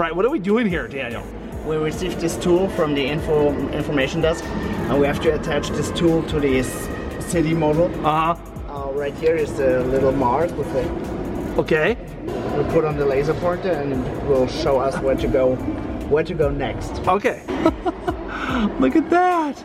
Right, what are we doing here, Daniel? We received this tool from the info information desk, and we have to attach this tool to this city model. Uh huh. Uh, right here is the little mark with the. Okay. We put on the laser pointer, and it will show us where to go, where to go next. Okay. Look at that.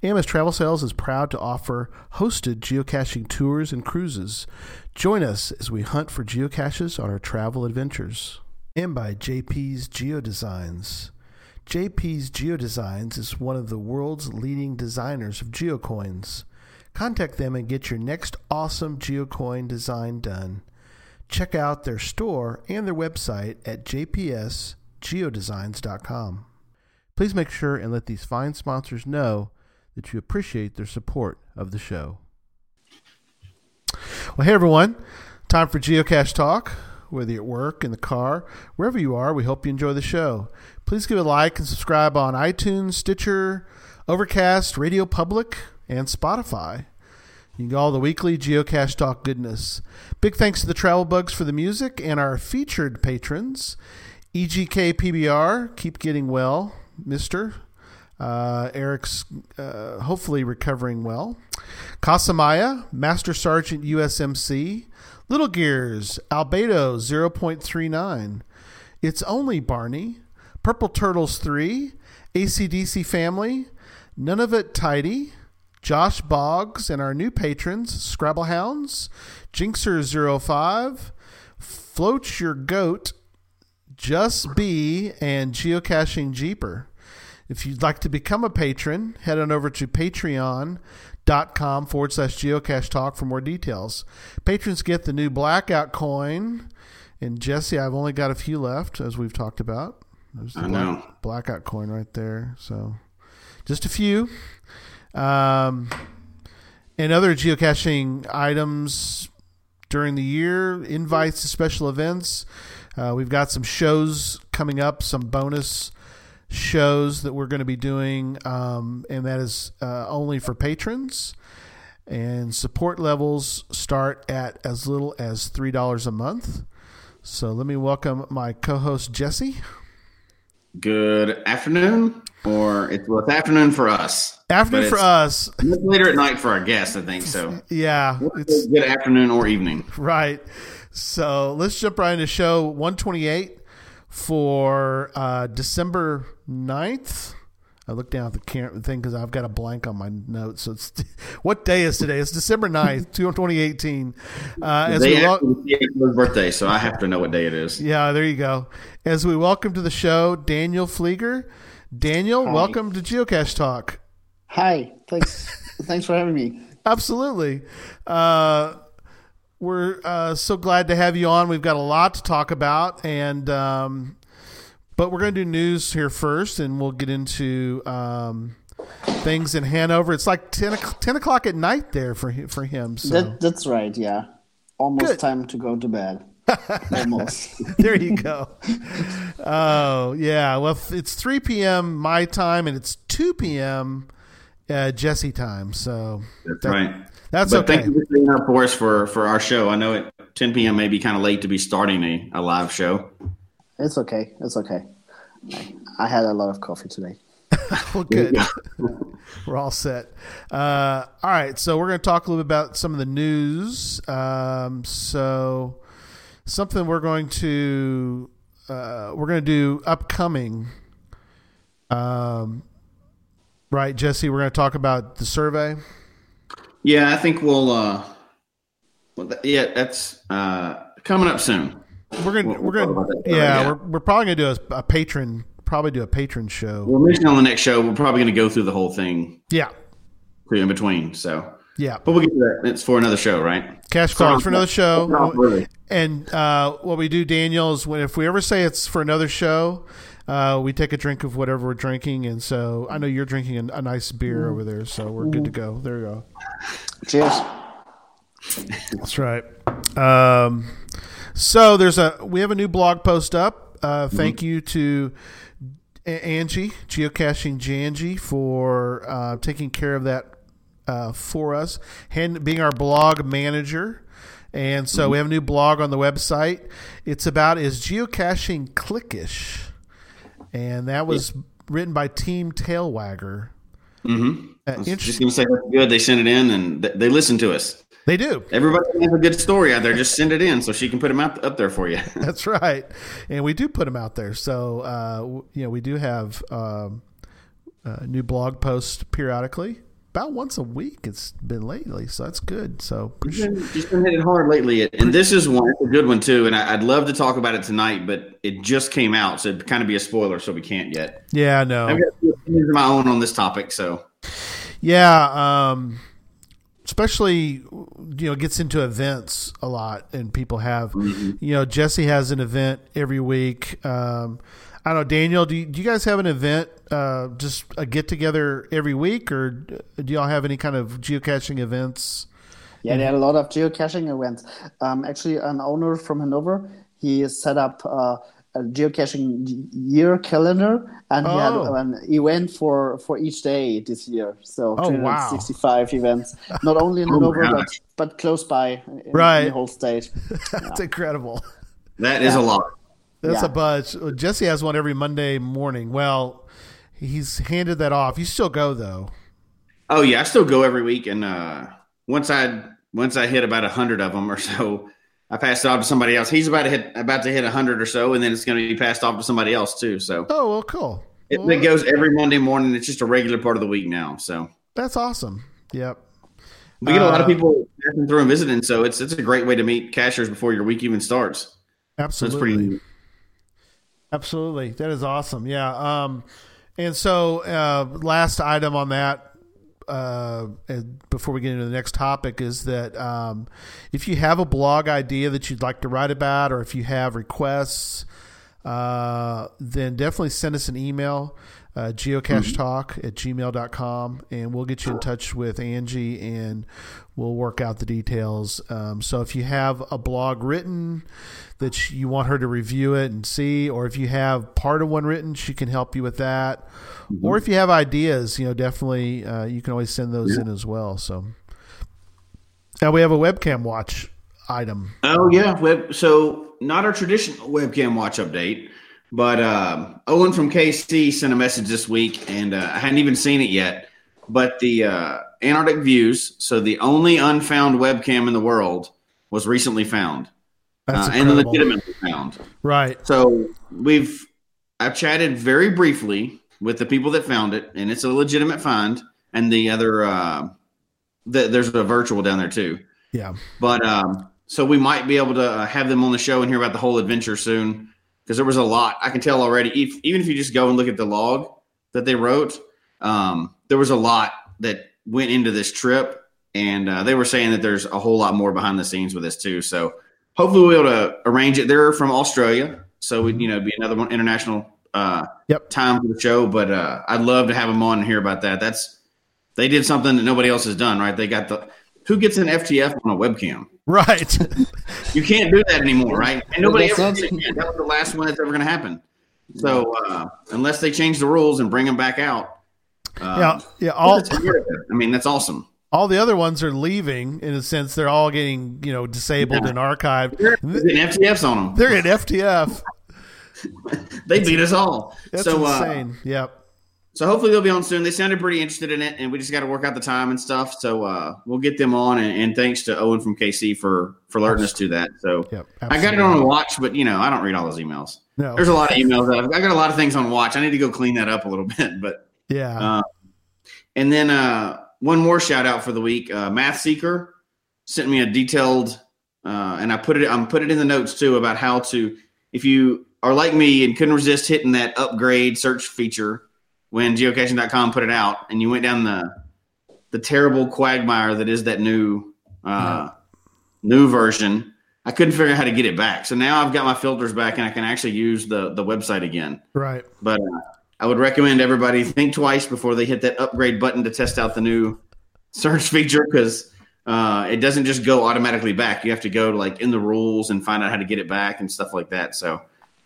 AMS Travel Sales is proud to offer hosted geocaching tours and cruises. Join us as we hunt for geocaches on our travel adventures. And by JP's Geodesigns. JP's Geodesigns is one of the world's leading designers of geocoins. Contact them and get your next awesome geocoin design done. Check out their store and their website at jpsgeodesigns.com. Please make sure and let these fine sponsors know that you appreciate their support of the show. Well, hey everyone, time for Geocache Talk. Whether you're at work, in the car, wherever you are, we hope you enjoy the show. Please give a like and subscribe on iTunes, Stitcher, Overcast, Radio Public, and Spotify. You can get all the weekly Geocache Talk goodness. Big thanks to the Travel Bugs for the music and our featured patrons. EGK PBR, keep getting well, Mister. Uh, Eric's uh, hopefully recovering well. Casamaya, Master Sergeant USMC. Little Gears, Albedo 0.39. It's Only Barney. Purple Turtles 3. ACDC Family. None of It Tidy. Josh Boggs and our new patrons, Scrabble Hounds, Jinxer05, Float Your Goat, Just Be, and Geocaching Jeeper. If you'd like to become a patron, head on over to patreon.com forward slash geocache talk for more details. Patrons get the new blackout coin. And Jesse, I've only got a few left, as we've talked about. There's the I know. blackout coin right there. So just a few. Um, and other geocaching items during the year, invites to special events. Uh, we've got some shows coming up, some bonus shows that we're going to be doing, um, and that is uh, only for patrons. And support levels start at as little as $3 a month. So let me welcome my co host, Jesse. Good afternoon, or it's well, it's afternoon for us. Afternoon for us. Later at night for our guests, I think so. Yeah, it's Good afternoon or evening. right. So let's jump right into show 128 for uh, December 9th. I look down at the camera thing because I've got a blank on my notes. So it's what day is today? It's December 9th, 2018. Uh, as we wel- his birthday, so I have to know what day it is. yeah, there you go. As we welcome to the show Daniel Flieger. Daniel, Hi. welcome to Geocache Talk. Hi, thanks, thanks for having me. Absolutely. Uh, we're uh, so glad to have you on. We've got a lot to talk about, and um, but we're going to do news here first, and we'll get into um, things in Hanover. It's like 10, o'clock- 10 o'clock at night there for hi- for him. So That, that's right. Yeah, almost Good. time to go to bed. almost. there you go. Oh yeah. Well, it's three p.m. my time, and it's two p.m. Uh, Jesse time. So That's that- right. That's but okay. thank you for staying up for us for, for our show. I know at 10 p.m. may be kind of late to be starting a, a live show. It's okay. It's okay. I, I had a lot of coffee today. Well, good. we're all set. Uh, all right, so we're going to talk a little bit about some of the news. Um, so, something we're going to uh, we're going to do upcoming. Um, right, Jesse. We're going to talk about the survey. Yeah, I think we'll. Uh, well, yeah, that's uh, coming up soon. We're gonna We'll- we're gonna talk about that. yeah, Yeah. We're, we're probably gonna do a, a patron probably do a patron show. We'll mention on the next show. We're probably going to go through the whole thing Yeah, in between. So, yeah. but we'll get to that. It's for another show, right? Cash So- cards for another show. Not really. And uh, what we do, Daniel, is when if we ever say it's for another show, uh, we take a drink of whatever we're drinking. And so I know you're drinking a, a nice beer over there, so we're good to go. There you go. Cheers. That's right. Um, so there's a we have a new blog post up. Uh, thank you to Angie geocaching Janji for uh, taking care of that uh, for us, and being our blog manager. And so we have a new blog on the website. It's about is geocaching clickish, and that was written by Team Tailwagger. Mm-hmm. Uh, I was just to say that's good. They sent it in and th- they listened to us. They do. Everybody has a good story out there. Just send it in so she can put them out up there for you. That's right, and we do put them out there. So uh, you know, we do have um, uh, new blog posts periodically, about once a week. It's been lately, so that's good. So She's appreciate- been, she's been hitting hard lately, and this is one a good one too. And I, I'd love to talk about it tonight, but it just came out, so it'd kind of be a spoiler, so we can't yet. yeah, no, I've got a few of my own on this topic, so yeah, um, especially you know gets into events a lot, and people have you know Jesse has an event every week. Um, I don't know, Daniel. Do you, do you guys have an event, uh, just a get together every week, or do y'all have any kind of geocaching events? Yeah, they had a lot of geocaching events. Um, actually, an owner from Hanover, he set up uh, geocaching year calendar, and he had Oh. an event for, for each day this year. So Oh, wow. events, not only in Oh, Hanover, gosh. but but close by in, in Right. the whole state. That's incredible. that is a lot. That's Yeah. a bunch. Jesse has one every Monday morning. Well, he's handed that off. You still go though. Oh yeah, I still go every week, and uh, once I once I hit about a hundred of them or so, I pass it off to somebody else. He's about to hit about to hit a hundred or so, and then it's going to be passed off to somebody else too. So Oh well, cool. it, Well, it goes every Monday morning. It's just a regular part of the week now. So That's awesome. Yep. we get a lot of Uh, people passing through and visiting. So it's it's a great way to meet cashers before your week even starts. So Absolutely. pretty. Absolutely. That is awesome. Yeah. Um, and so, uh, last item on that, uh, before we get into the next topic, is that um, if you have a blog idea that you'd like to write about, or if you have requests, uh, then definitely send us an email, uh, geocachetalk at gmail.com, and we'll get you in touch with Angie and we'll work out the details. Um, so if you have a blog written that you want her to review it and see, or if you have part of one written, she can help you with that. Or if you have ideas, you know, definitely uh, you can always send those in as well. So now we have a webcam watch item. Oh yeah, web. So not our traditional webcam watch update, but um, Owen from KC sent a message this week, and uh, I hadn't even seen it yet. But the uh, Antarctic Views, so the only unfound webcam in the world, was recently found, uh, and incredible. legitimately found. right. So we've I've chatted very briefly with the people that found it, and it's a legitimate find. And the other, uh, the, there's a virtual down there too. Yeah. But um, so we might be able to uh, have them on the show and hear about the whole adventure soon because there was a lot. I can tell already. If, even if you just go and look at the log that they wrote, um, there was a lot that went into this trip, and uh, they were saying that there's a whole lot more behind the scenes with this too. So hopefully we'll be able to arrange it. They're from Australia, so we you know be another one international uh, Yep. time for the show. But uh, I'd love to have them on and hear about that. That's they did something that nobody else has done, right? They got the who gets an FTF on a webcam? Right. You can't do that anymore, right? And nobody That's ever did it. That was the last one that's ever going to happen. So uh, unless they change the rules and bring them back out, uh, yeah. Yeah. All it's worth it. I mean, that's awesome. All the other ones are leaving in a sense. They're all getting you know disabled Yeah. and archived. They're getting FTFs on them. They're at FTF. They beat us all. That's so, uh, insane. yep. so hopefully they'll be on soon. They sounded pretty interested in it, and we just got to work out the time and stuff. So uh, we'll get them on. And, and thanks to Owen from KC for for alerting us to that. So Yep, I got it on a watch, but you know I don't read all those emails. No. There's a lot of emails. I've, I got a lot of things on watch. I need to go clean that up a little bit. But Yeah. uh, and then uh, one more shout out for the week. Uh, Math Seeker sent me a detailed, uh, and I put it. I'm put it in the notes too about how to. If you are like me and couldn't resist hitting that upgrade search feature when geocaching.com put it out, and you went down the the terrible quagmire that is that new uh, new version. I couldn't figure out how to get it back. So now I've got my filters back, and I can actually use the the website again. right. But uh, I would recommend everybody think twice before they hit that upgrade button to test out the new search feature because uh, it doesn't just go automatically back. You have to go to like in the rules and find out how to get it back and stuff like that. So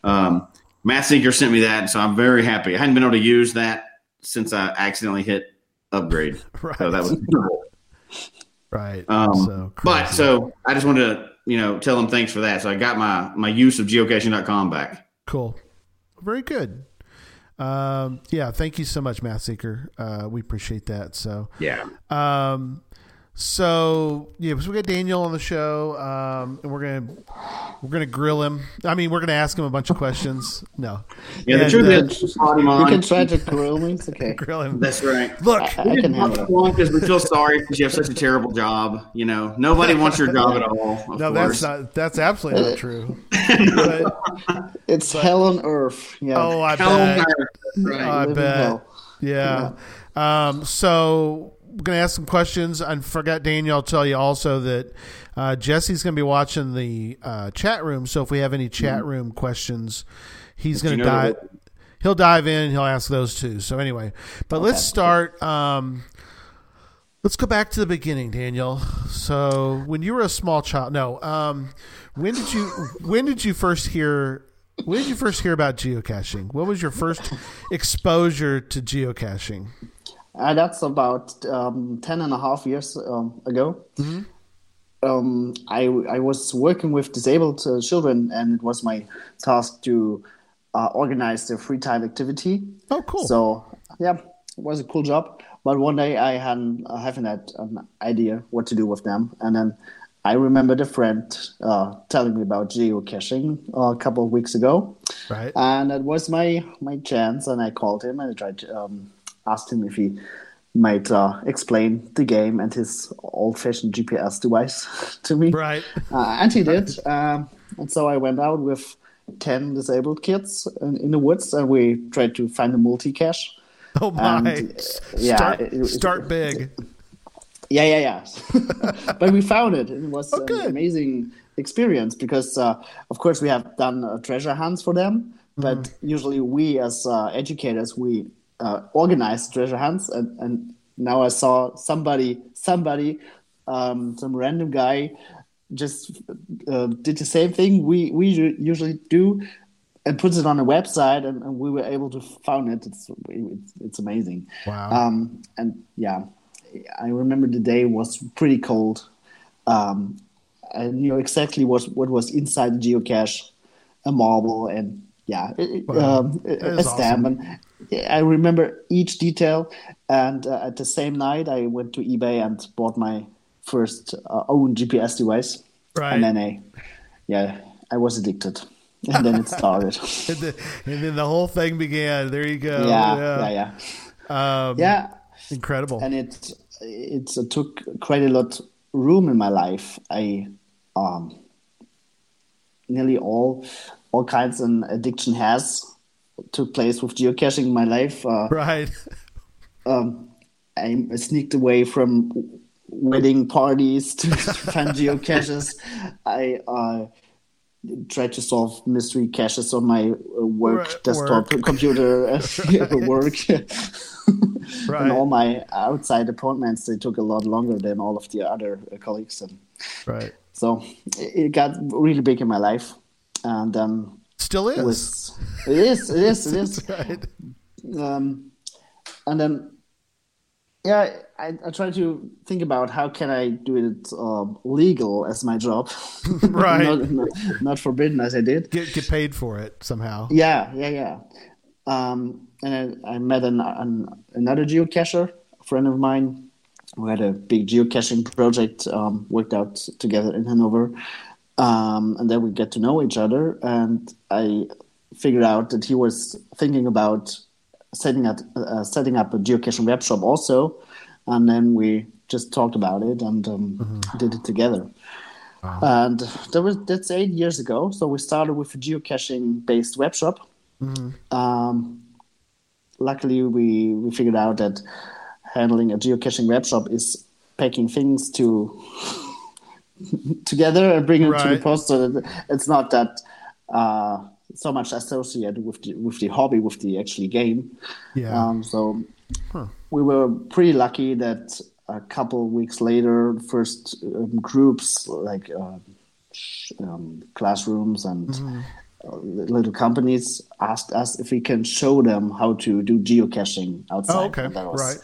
um, Matt Seeker sent me that, so I'm very happy. I hadn't been able to use that since I accidentally hit upgrade. Right. So that was right. um, so but so I just wanted to you know tell them thanks for that. So I got my my use of geocaching.com back. Cool. Very good. Um, yeah, thank you so much, Math Seeker. Uh, we appreciate that. So, Yeah. um, so yeah, so we got Daniel on the show, um, and we're gonna we're gonna grill him. I mean, we're gonna ask him a bunch of questions. No, Yeah, the And, truth uh, is, just brought him You on. can try to grill me. It's okay. grill him. That's right. Look, I, I can handle it. because we feel sorry because you have such a terrible job. You know, nobody wants your job at all. Of no, course. that's not that's absolutely not true. But, It's hell on earth. Yeah. oh, I Hell on bet. earth. Right. I bet. hell. Yeah. Um, so we're gonna ask some questions. I forgot Daniel. I'll tell you also that uh, Jesse's gonna be watching the uh, chat room. So if we have any chat room questions, he's gonna Mm-hmm. you know dive. He'll dive in. and He'll ask those too. So anyway, but let's start. Um, let's go back to the beginning, Daniel. So when you were a small child, no. Um, when did you when did you first hear? When did you first hear about geocaching? What was your first exposure to geocaching? Uh, that's about um, 10 and a half years um, ago. Um, I, I was working with disabled uh, children, and it was my task to uh, organize their free time activity. Oh, cool. So, yeah, it was a cool job. But one day I had uh, having that an idea what to do with them, and then I remembered a friend uh, telling me about geocaching uh, a couple of weeks ago, right. and it was my my chance. And I called him and I tried to um, asked him if he might uh, explain the game and his old-fashioned GPS device to me. right. Uh, and he did. Um, and so I went out with 10 disabled kids in, in the woods and we tried to find a multi cache. Oh my. And, yeah, start, it- it- start big. Yeah, yeah, yeah. but we found it. It was Oh, an amazing experience because, uh, of course, we have done uh, treasure hunts for them. But Mm-hmm. usually, we as uh, educators we uh, organize treasure hunts, and, and now I saw somebody, somebody, um, some random guy, just uh, did the same thing we we usually do, and puts it on a website, and, and we were able to found it. It's it's, it's amazing. Wow. Um, and yeah, I remember the day was pretty cold. Um, I knew exactly what what was inside the geocache, a marble, and yeah, it, Wow. um, a, That a is stamp. And I remember each detail. And uh, at the same night, I went to eBay and bought my first uh, own GPS device. Right. And then I, yeah, I was addicted. And then it started. and, the, and then the whole thing began. There you go. yeah, yeah, yeah. yeah. Um, Yeah, Incredible. and it it took quite a lot room in my life. I um nearly all all kinds of addiction has took place with geocaching in my life. Uh, right. um, I sneaked away from wedding parties to find geocaches. I uh, tried to solve mystery caches on my uh, work Right, desktop work. computer at work. Right. And all my outside appointments they took a lot longer than all of the other uh, colleagues, and Right. so it it got really big in my life. And then Still is. it was it is it is it is right. um, and then yeah I, I try to think about how can i do it um, legal as my job Right. not, not, not forbidden as i did Get get paid for it somehow. yeah yeah yeah Um, and I, I met an, an, another geocacher, a friend of mine, who had a big geocaching project, um, worked out together in Hanover. Um, and then we get to know each other. And I figured out that he was thinking about setting up, uh, setting up a geocaching web shop also. And then we just talked about it and um, did it together. And that was that's eight years ago. So we started with a geocaching based web shop. Um, luckily, we, we figured out that handling a geocaching web shop is packing things to together and bringing it to the post so that it's not that uh, so much associated with the with the hobby with the actually game. Yeah. Um, so we were pretty lucky that a couple weeks later, first um, groups like uh, um, classrooms and Mm-hmm. uh, little companies asked us if we can show them how to do geocaching outside. Oh, okay. And that was, Right.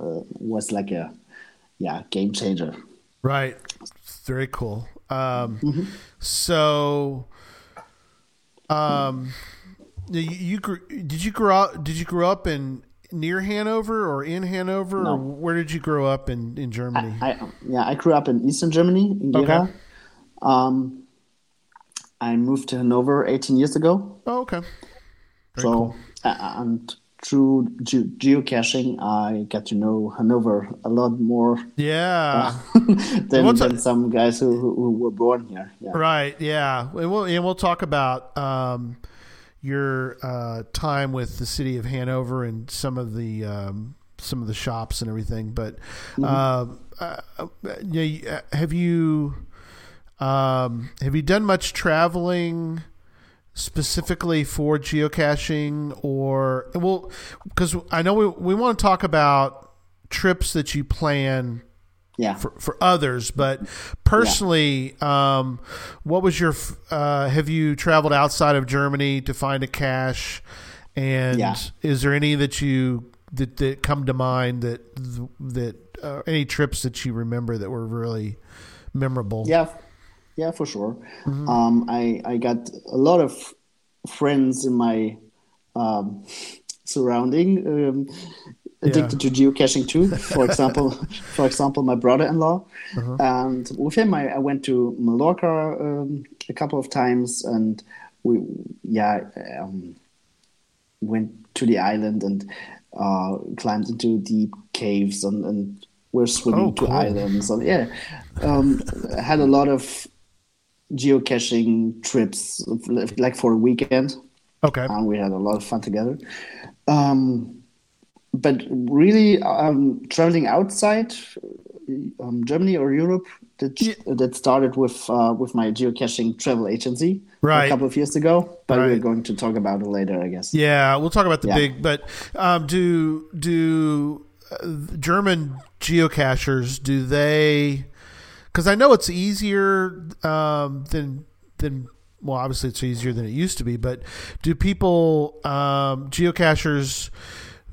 uh, was like a yeah game changer. Right. Very cool. Um, Mm-hmm. So, um, you, you grew, did you grow up? Did you grow up in near Hanover or in Hanover, No. or where did you grow up in in Germany? I yeah, I grew up in Eastern Germany in Gera. Okay. Um, I moved to Hanover 18 years ago. oh, okay. Very so cool. uh, and through ge- geocaching, I get to know Hanover a lot more Yeah. than, What's a- than some guys who, who, were born here. Yeah. Right. Yeah. And we'll, and we'll talk about um, your uh, time with the city of Hanover and some of the um, some of the shops and everything. But uh, uh, uh, yeah, have you um, have you done much traveling? Specifically for geocaching or well because i know we, we want to talk about trips that you plan Yeah. for, for others, but personally, um, what was your? Uh, have you traveled outside of Germany to find a cache? And Yeah. is there any that you that, that come to mind that that uh, any trips that you remember that were really memorable? Yeah, yeah, for sure. Mm-hmm. Um, I I got a lot of friends in my um, surrounding um, addicted to geocaching too. For example, for example, my brother-in-law, Uh-huh. and with him, I, I went to Mallorca um, a couple of times, and we yeah um, went to the island and uh, climbed into deep caves and. and we're swimming Oh, to islands and yeah um, had a lot of geocaching trips like for a weekend Okay. and we had a lot of fun together um, but really um, traveling outside um, germany or europe that, Yeah. that started with uh, with my geocaching travel agency Right. a couple of years ago but we're going to talk about it later i guess Yeah, we'll talk about the Yeah. big, but um, do do uh, German geocachers do they? Because I know it's easier um, than than well, obviously it's easier than it used to be, but do people um, geocachers?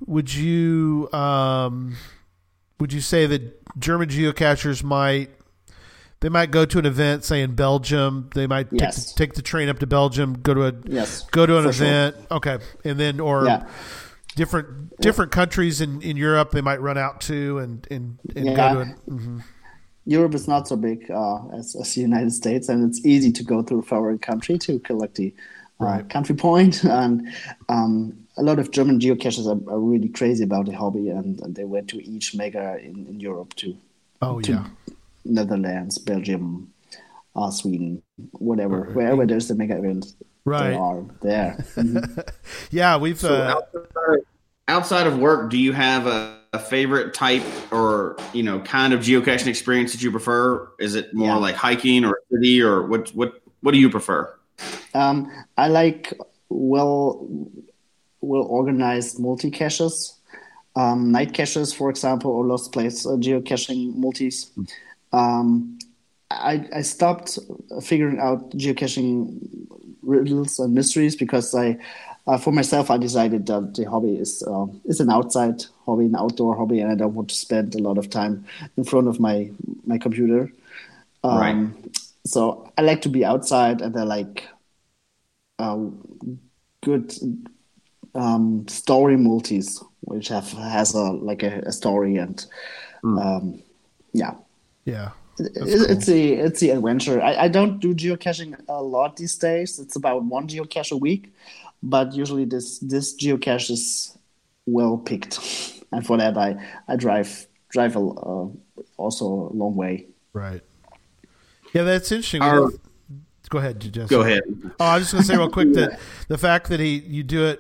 Would you um, would you say that German geocachers might they might go to an event, say in Belgium, they might take, Yes. take the train up to Belgium, go to a Yes, go to an for sure. event, okay, and then or Yeah. different different countries in, in Europe they might run out to and and, and Yeah. go to an, mhm. Europe is not so big uh, as, as the United States, and it's easy to go through a foreign country to collect the uh, Right. country point. And um, a lot of German geocachers are, are really crazy about the hobby, and, and they went to each mega in, in Europe too. oh to yeah Netherlands, Belgium, uh, Sweden, whatever, wherever there's a mega event, Right. they are there. Mhm. yeah we've So uh, outside, outside of work, do you have a, a favorite type or you know kind of geocaching experience that you prefer? Is it more Yeah. like hiking or city or what? What what do you prefer? Um, I like well well organized multi caches, um, night caches, for example, or lost place uh, geocaching multis. Um, I, I stopped figuring out geocaching riddles and mysteries because I, uh, for myself, I decided that the hobby is uh, is an outside hobby, an outdoor hobby, and I don't want to spend a lot of time in front of my my computer. Um, Right. So I like to be outside, and I like uh, good um, story multis, which have has a like a, a story and um, yeah, Yeah. it, it's a it's the adventure. I, I don't do geocaching a lot these days. It's about one geocache a week, but usually this this geocache is well picked, and for that I I drive drive a, uh, also a long way. Right. Yeah, that's interesting. Our- Go ahead, Jesse. Go ahead. Oh, I was just going to say real quick that the fact that he you do it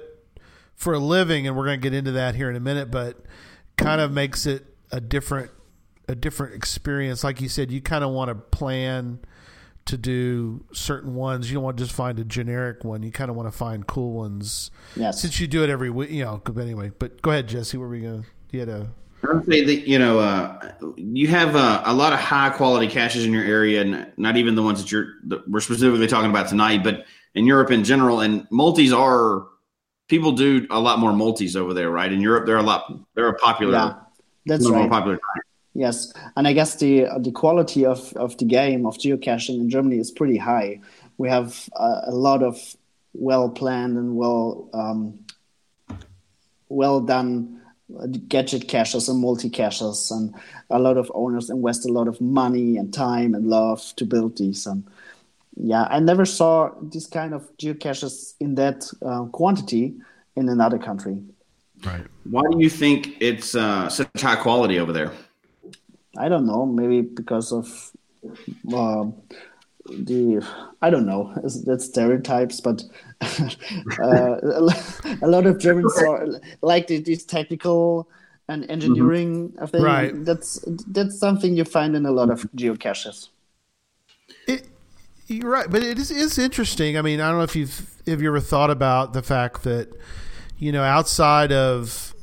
for a living, and we're going to get into that here in a minute, but kind of makes it a different a different experience. Like you said, you kind of want to plan to do certain ones. You don't want to just find a generic one. You kind of want to find cool ones. Yes. Since you do it every week, you know. But anyway, but go ahead, Jesse. Where were we going? to You had a I would say that you know uh, you have uh, a lot of high quality caches in your area, and not even the ones that you're that we're specifically talking about tonight, but in Europe in general. And multis are people do a lot more multis over there, right? In Europe, they're a lot they're a popular, Yeah, that's one of right. more popular. Yes, and I guess the the quality of, of the game of geocaching in Germany is pretty high. We have uh, a lot of well planned and well um, well done uh, gadget caches and multi caches, and a lot of owners invest a lot of money and time and love to build these. And yeah, I never saw this kind of geocaches in that uh, quantity in another country. right. Why do you think it's uh, such high quality over there? I don't know. Maybe because of um the I don't know. It's- That's stereotypes, but uh, a lot of Germans are like the- these technical and engineering of things. Right. That's that's something you find in a lot of geocaches. It, you're right, but it is, is interesting. I mean, I don't know if you've if you ever thought about the fact that you know outside of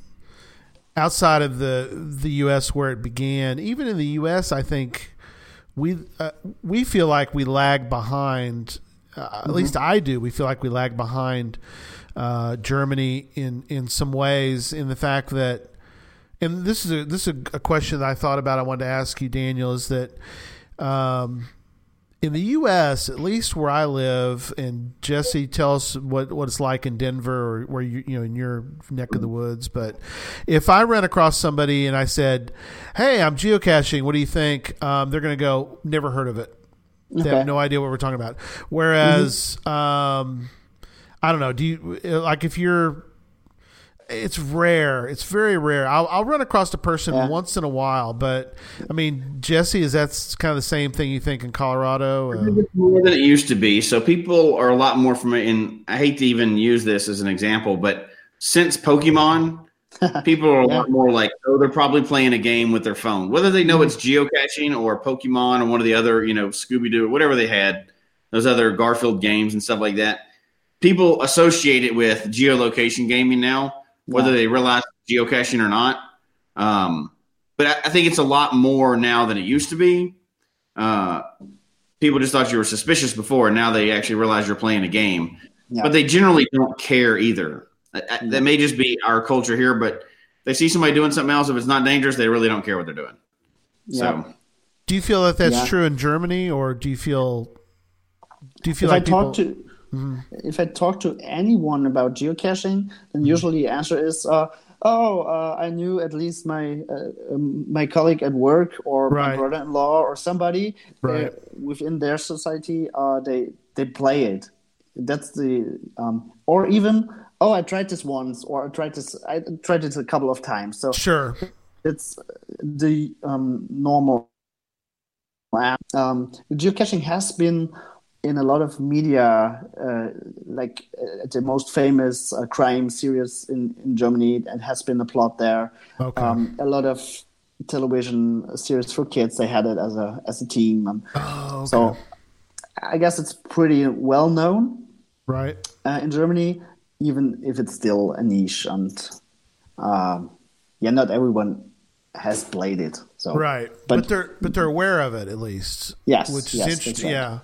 outside of the the U.S. where it began, even in the U.S., I think we uh, we feel like we lag behind. Uh, At least I do. We feel like we lag behind uh, Germany in in some ways. In the fact that, and this is a this is a, a question that I thought about. I wanted to ask you, Daniel, is that. Um, in the U.S., at least where I live, and Jesse, tell us what, what it's like in Denver or where you you know in your neck of the woods. But if I ran across somebody and I said, "Hey, I'm geocaching. What do you think?" Um, they're going to go, "Never heard of it." They Okay. have no idea what we're talking about. Whereas, um, I don't know. Do you like if you're? It's rare. It's very rare. I'll, I'll run across a person Yeah. once in a while, but I mean, Jesse, is that kind of the same thing you think in Colorado? More than it used to be. So people are a lot more familiar. And I hate to even use this as an example, but since Pokemon, people are a lot more like, oh, they're probably playing a game with their phone, whether they know mm-hmm. it's geocaching or Pokemon or one of the other, you know, Scooby Doo, whatever they had, those other Garfield games and stuff like that. People associate it with geolocation gaming now, whether Yeah. they realize geocaching or not. Um, but I, I think it's a lot more now than it used to be. Uh, people just thought you were suspicious before, and now they actually realize you're playing a game. Yeah. But they generally don't care either. I- I- That may just be our culture here, but they see somebody doing something else. If it's not dangerous, they really don't care what they're doing. Yeah. So do you feel that that's Yeah. true in Germany, or do you feel? Do you feel if like I people? talk to if I talk to anyone about geocaching, then usually the answer is, uh, "Oh, uh, I knew at least my uh, um, my colleague at work or Right. my brother-in-law or somebody Right. within their society. Uh, they they play it. That's the um, or even." Oh, I tried this once, or I tried this. I tried it a couple of times. So sure. it's the um, normal. Um, geocaching has been in a lot of media, uh, like uh, the most famous uh, crime series in, in Germany, and has been a plot there. Okay. Um, a lot of television series for kids. They had it as a as a team. Oh, okay. So I guess it's pretty well known right. uh, in Germany, even if it's still a niche and um, yeah, not everyone has played it. So Right, but, but, they're but they're aware of it at least. Yes, which is yes, that's interesting. right. Yeah,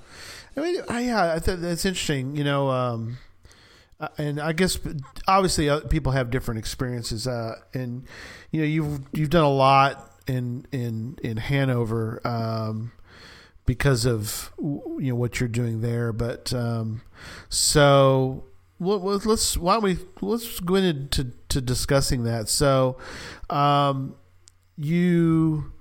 I mean, I, yeah, I that's interesting. You know, um, uh, and I guess obviously uh, people have different experiences, uh, and you know, you've you've done a lot in in in Hanover um, because of you know what you're doing there. But um, so let's why don't we let's go into to discussing that. So, um, you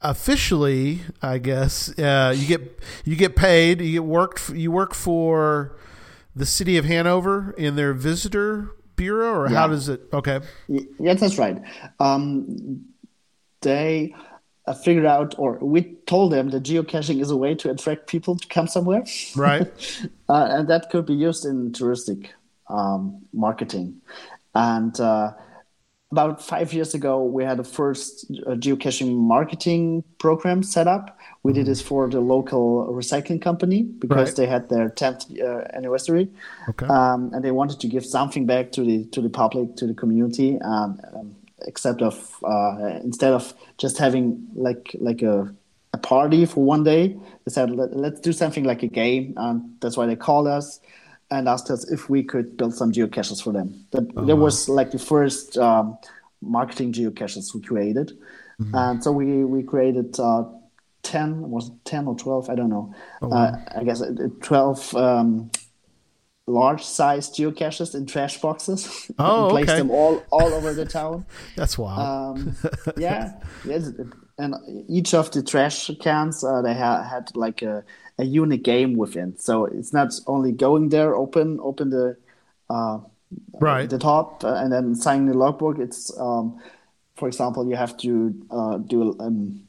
officially, I guess, uh, you get you get paid. You get worked. You work for the city of Hanover in their visitor bureau, or how does it? Okay, Yes, that's right. Um, they uh, figured out, or we told them that geocaching is a way to attract people to come somewhere, right, uh, and that could be used in touristic um, marketing. And uh, about five years ago, we had a first uh, geocaching marketing program set up. We did this for the local recycling company because Mm-hmm. Right. they had their 10th uh, anniversary okay, um, and they wanted to give something back to the to the public, to the community, um, um, except of uh, instead of just having like like a a party for one day, they said Let, let's do something like a game, and that's why they called us and asked us if we could build some geocaches for them. That that was like the first um, marketing geocaches we created, and so we we created. Uh, 10 was it 10 or 12 i don't know uh, i guess uh, 12 um, large sized geocaches in trash boxes Oh, and placed okay. them all all over the town that's wild. um, yeah yes and each of the trash cans uh, they ha- had like a, a unique game within so it's not only going there open open the uh, right, the top uh, and then signing the logbook it's um, for example you have to uh, do um,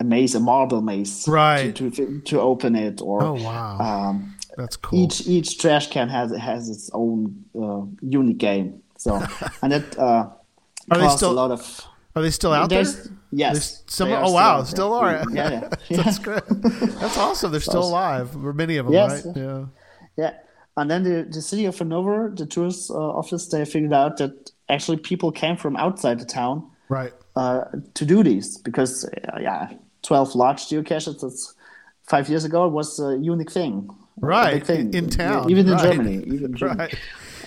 a maze a marble maze Right. to, to, to open it or oh wow, um, that's cool. each each trash can has has its own uh, unique game so and it uh, costs still a lot of Are they still out there? Yes some- oh wow, still are. yeah yeah, yeah. That's great. That's awesome. They're still alive. Or many of them, Yes. right? Yeah. Yeah, and then the, the city of Hanover, the tourist uh, office, they figured out that actually people came from outside the town Right. uh, to do these because uh, yeah, twelve large geocaches. That's five years ago. Was a unique thing. Right, thing. in town, even in right. Germany, even in Germany. Right.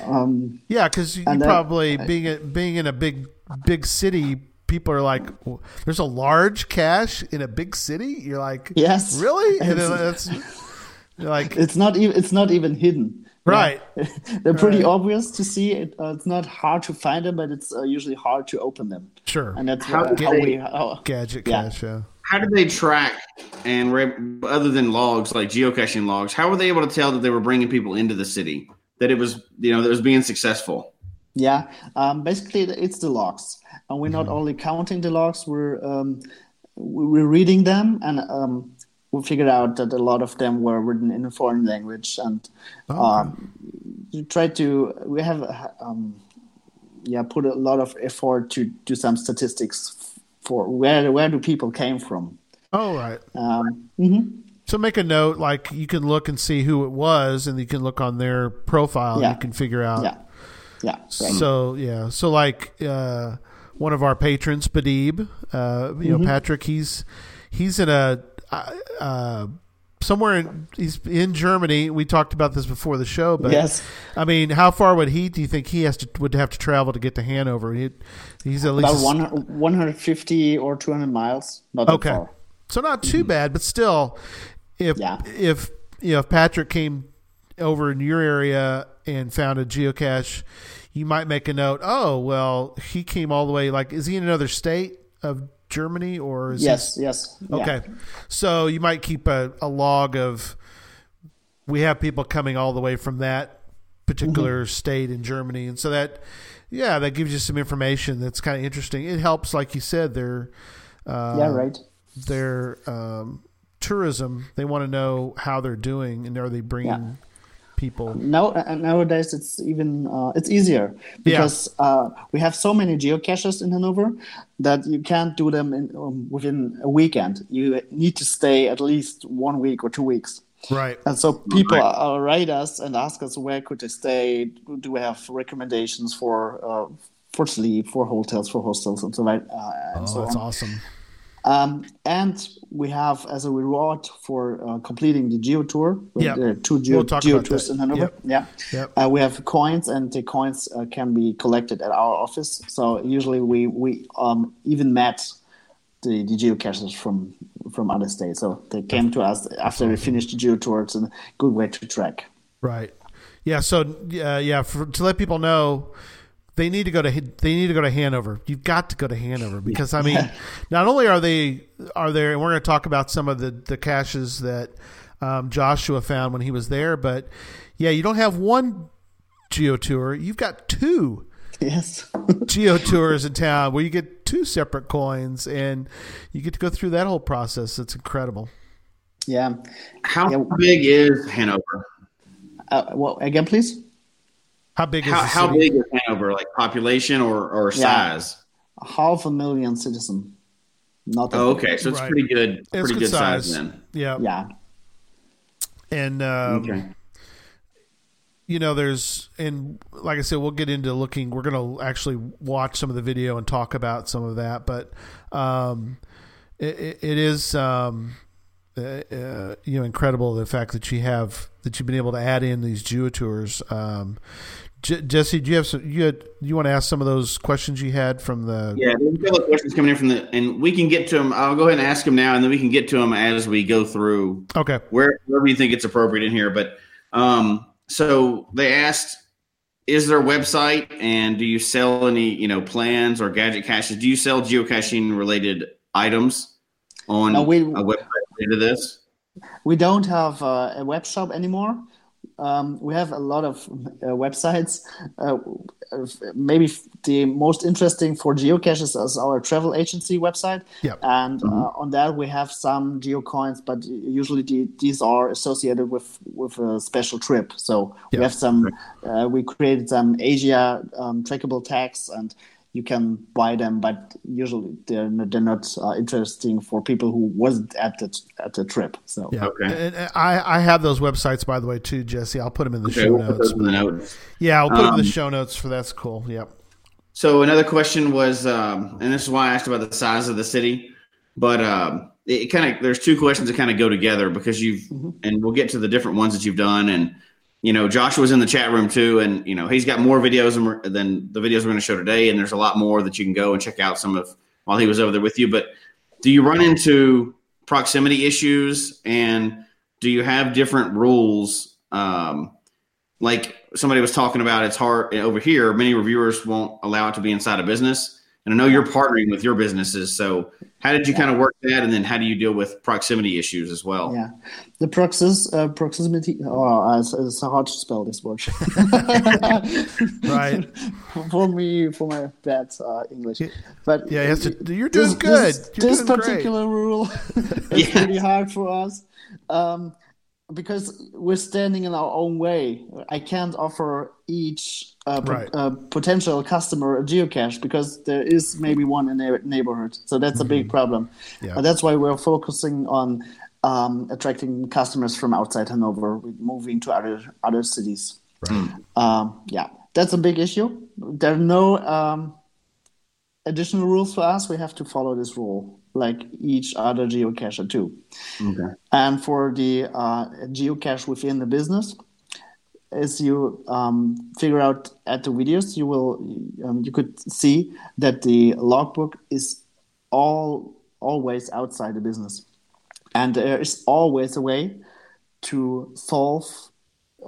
Um, Yeah, because you probably being in, being in a big big city, people are like, "There's a large cache in a big city." You're like, Yes. really?" And then It's- like, it's not even it's not even hidden. right, They're pretty Right. obvious to see. It, uh, it's not hard to find them, but it's uh, usually hard to open them. sure, And that's How how, how they- we. How, gadget yeah. cache. Yeah. How did they track and re- other than logs like geocaching logs? How were they able to tell that they were bringing people into the city? That it was you know that it was being successful. Yeah, um, basically it's the logs, and we're Mm-hmm. not only counting the logs, we're um, we're reading them, and um, we figured out that a lot of them were written in a foreign language, and Oh, um, you try to we have um, yeah put a lot of effort to do some statistics for where where do people came from. Oh, right. Um, mhm. So make a note, like you can look and see who it was, and you can look on their profile, and Yeah. you can figure out. Yeah, yeah, right. So yeah, so like uh, one of our patrons, Badib, uh, you Mm-hmm. know Patrick, he's he's in a uh, uh, somewhere in he's in Germany. We talked about this before the show, but Yes. I mean, how far would he? Do you think he has to would have to travel to get to Hanover? He, he's at least About one, 150 or 200 miles. Not Okay. So not too bad, but still, if Yeah. if you know if Patrick came over in your area and found a geocache, you might make a note. Oh well, he came all the way. Like, is he in another state of Germany or is Yes, yes. He, yeah. okay, so you might keep a, a log of. We have people coming all the way from that particular Mm-hmm. state in Germany, and so that, yeah, that gives you some information that's kind of interesting. It helps, like you said, they're. Uh, Yeah, right. their um, tourism. They want to know how they're doing and are they bringing Yeah. People? Now uh, nowadays it's even uh, it's easier because uh, we have so many geocaches in Hanover that you can't do them in, um, within a weekend. You need to stay at least one week or two weeks. Right. And so people uh, write us and ask us where could they stay? Do we have recommendations for uh, for sleep, for hotels, for hostels, and so on. Uh, and Oh, so that's on. awesome. Um, and we have as a reward for uh, completing the geo tour. Yeah. There are two geo, We'll geo tours that. in Hanover. Yep. Yeah. Yep. Uh, we have coins, and the coins uh, can be collected at our office. So usually we we um, even met the, the geocachers from from other states. So they came to us after they finished the geo tour. It's a good way to track. Right. Yeah, so uh, yeah, for, to let people know, they need to go to they need to go to Hanover. You've got to go to Hanover because I mean, not only are they are there, and we're going to talk about some of the the caches that um, Joshua found when he was there, but yeah, you don't have one geo tour, you've got two Yes. geo tours in town where you get two separate coins and you get to go through that whole process. It's incredible. yeah. How Yeah. big is Hanover? Uh, well, again, please. How big is How, the how big is Hanover? Like population or, or Yeah. size? Half a million citizen. Not that Oh, okay. So it's Right. pretty good. It's Pretty good good size. size. then. Yeah, Yeah. and um, Okay. you know, there's and like I said, we'll get into looking. We're gonna actually watch some of the video and talk about some of that, but um, it, it, it is um, uh, uh, you know incredible the fact that you have that you've been able to add in these geo tours. Um, J- Jesse, do you have some? You had you want to ask some of those questions you had from the? Yeah, there's a couple of questions coming in from the, and we can get to them. I'll go ahead and ask them now, and then we can get to them as we go through Okay. where, wherever you think it's appropriate in here. But um, so they asked, is there a website, and do you sell any, you know, plans or gadget caches? Do you sell geocaching related items on No, we- a website related to this? We don't have uh, a web shop anymore. Um, we have a lot of uh, websites. Uh, maybe the most interesting for geocaches is our travel agency website. Yep. And uh, on that we have some geocoins, but usually the, these are associated with with a special trip. So Yeah. we have some. Uh, we created some Asia um, trackable tags and. You can buy them, but usually they're not, they're not uh, interesting for people who wasn't at the at the trip. So Yeah. Okay. And, and I I have those websites by the way too, Jesse. I'll put them in the Okay, show we'll put notes. those in the notes. Yeah, I'll put them in Um, the show notes for that's cool. Yep. So another question was, um, and this is why I asked about the size of the city, but um, it, kind of there's two questions that kind of go together because you've, and we'll get to the different ones that you've done, and you know Joshua's in the chat room too, and you know he's got more videos than, than the videos we're going to show today, and there's a lot more that you can go and check out some of while he was over there with you. But do you run into proximity issues, and do you have different rules? Um, like somebody was talking about it's hard over here many reviewers won't allow it to be inside a business and i know you're partnering with your businesses so how did you kind of work that and then how do you deal with proximity issues as well Yeah, the proxis, uh, proximity. Oh, uh, it's, it's hard to spell this word. Right. for me, for my bad uh, English. But Yeah, you have to- you're doing this, good. This, You're this doing great. particular rule is Yeah. pretty hard for us um, because we're standing in our own way. I can't offer each uh, po- Right. uh, potential customer a geocache because there is maybe one in their neighborhood. So that's a big problem. Mm-hmm. Yeah. But that's why we're focusing on um, attracting customers from outside Hanover, with moving to other other cities. Um, yeah, that's a big issue. There are no um, additional rules for us. We have to follow this rule, like each other geocacher too. okay And for the uh, geocache within the business, as you um, figure out at the videos, you will um, you could see that the logbook is all always outside the business, and there is always a way to solve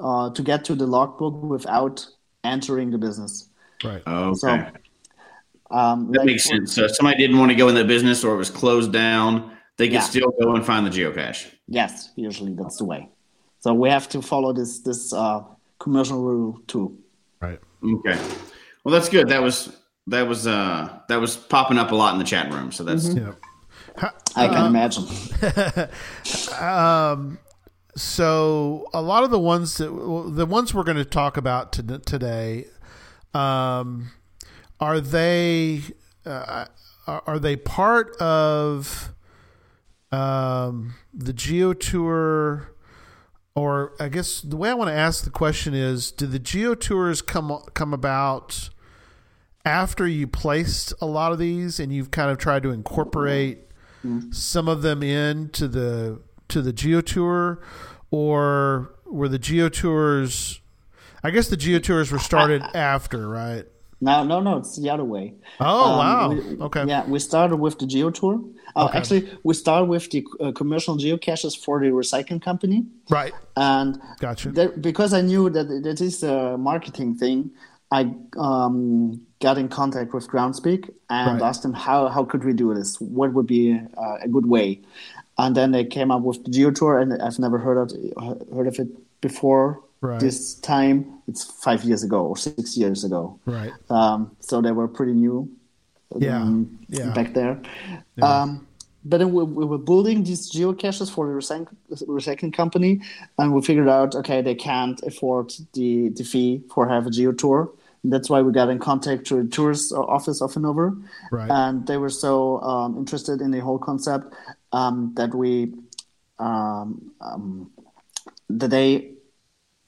uh, to get to the logbook without entering the business. Right. okay So, Um, that like makes sense so if somebody didn't want to go in the business or it was closed down they could Yeah. still go and find the geocache Yes, usually that's the way. So we have to follow this this uh, commercial rule too. Right. okay well that's good that was that was uh that was popping up a lot in the chat room so that's Yeah. I can imagine. So a lot of the ones that the ones we're going to talk about to, today, um, are they uh, are they part of um, the Geo Tour? Or I guess the way I want to ask the question is: Do the Geo Tours come come about after you placed a lot of these, and you've kind of tried to incorporate some of them into the to the Geo Tour, or were the Geo Tours? I guess the Geo Tours were started after, right? No, no, no. It's the other way. Oh Um, wow. we- okay. Yeah, we started with the GeoTour. Oh, Okay. actually, we started with the uh, commercial geocaches for the recycling company, Right. and Gotcha. there, because I knew that that is a marketing thing, I um, got in contact with Groundspeak and Right. asked them how how could we do this? What would be uh, a good way? And then they came up with the GeoTour, and I've never heard of heard of it before. Right. This time, it's five years ago or six years ago. Right. Um, so they were pretty new Yeah. um, Yeah. back there. Um, but then we, we were building these geocaches for the recycling, recycling company, and we figured out okay they can't afford the, the fee for have a geo tour. That's why we got in contact to the tourist office of Hanover, Right. and they were so um, interested in the whole concept um, that we um, um, that they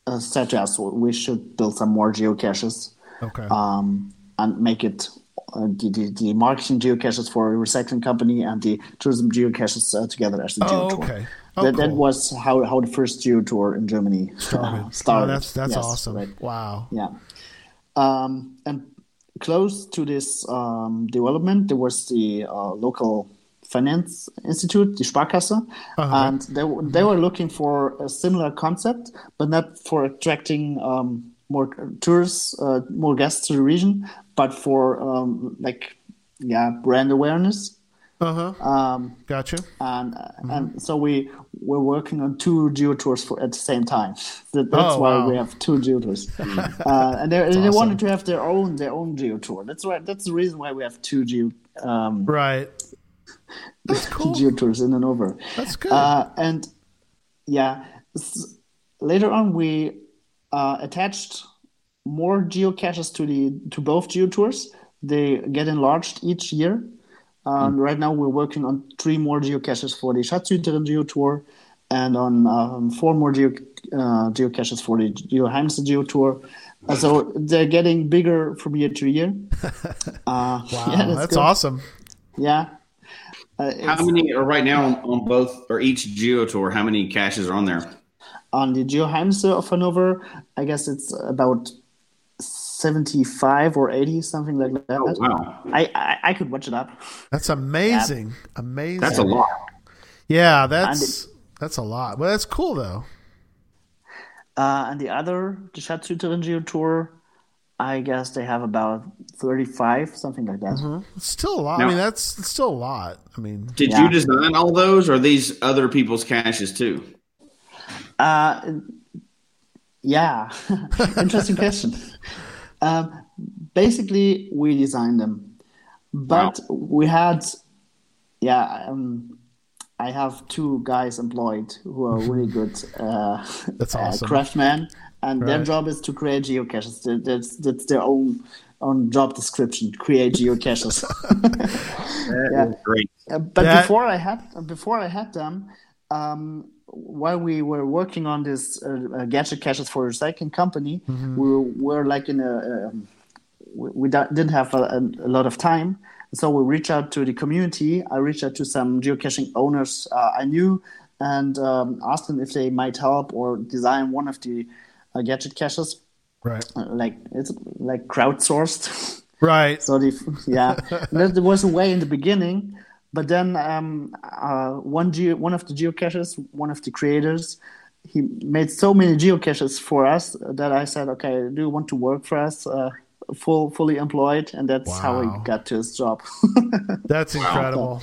uh, to us we should build some more geocaches Okay. um, and make it uh, the, the, the marketing geocaches for a recycling company and the tourism geocaches uh, together as the oh, geo tour. okay. Oh, that, that was how, how the first geo tour in Germany started. uh, started. Oh, that's that's Yes, awesome. right. Wow. Yeah. Um, and close to this um, development, there was the uh, local finance institute, the Sparkasse, Uh-huh. and they, they were looking for a similar concept, but not for attracting um, more tourists, uh, more guests to the region, but for um, like, yeah, brand awareness. Uh huh. Um, Gotcha. and Mm-hmm. and so we we're working on two geo tours for at the same time. That, that's Oh, why wow. we have two geo tours. uh, and they, they wanted to have their own their own geo tour. That's why that's the reason why we have two geo um, Right. That's cool. geo tours in Hanover. That's good. Uh, and yeah, s- later on we uh, attached more geocaches to the to both geo tours. They get enlarged each year. Um, Right now we're working on three more geocaches for the Schatzhüterin Geo Tour, and on um, four more geo uh, geocaches for the Geoheimse Geo Tour. Uh, so they're getting bigger from year to year. Uh, wow. yeah, that's good. awesome. Yeah. Uh, How many are right now on, on both or each Geo Tour? How many caches are on there? on the Geoheimse of Hanover, I guess it's about 75 or 80, something like that. Oh wow, I, I, I could watch it up. That's amazing. Amazing. that's a lot. Yeah, that's that's a lot. Well, that's cool though. Uh, and the other, the Schatzhüterin Geo Tour, I guess they have about 35, something like that. It's still a lot. I mean, that's it's still a lot. I mean, Did Yeah. you design all those, or are these other people's caches too? Uh, yeah, interesting question. Um, basically, we designed them, but we had, yeah, um, I have two guys employed who are really good uh, That's uh, awesome. craftsmen, and their job is to create geocaches. That's that's their own own job description: create geocaches. That is great. Uh, but That- before I had before I had them, um, while we were working on this uh, uh, gadget caches for a recycling company, Mm-hmm. we were like in a um, we, we didn't have a, a lot of time, so we reached out to the community. I reached out to some geocaching owners uh, I knew and um, asked them if they might help or design one of the uh, gadget caches. right, Uh, like it's like crowdsourced. right. So the yeah, there there was a way in the beginning, but then um, uh, one geo, one of the geocaches, one of the creators, he made so many geocaches for us that I said, okay, do you want to work for us, uh, full fully employed? And that's how he got to his job. That's incredible.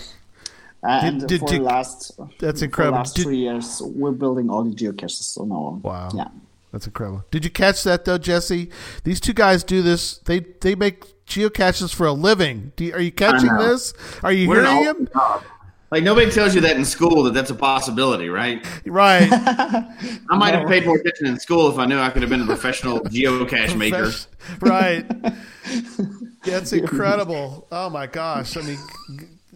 and did for you- the last That's for the incredible. last Did- three years, we're building all the geocaches on our own. Wow. Yeah. That's incredible. Did you catch that though, Jesse? These two guys do this. They they make geocaches for a living. Do you, are you catching this? Are you We're hearing him? job. Like nobody tells you that in school that that's a possibility, right? Right. I might have paid more attention in school if I knew I could have been a professional geocache maker. right. That's incredible. Oh my gosh. I mean,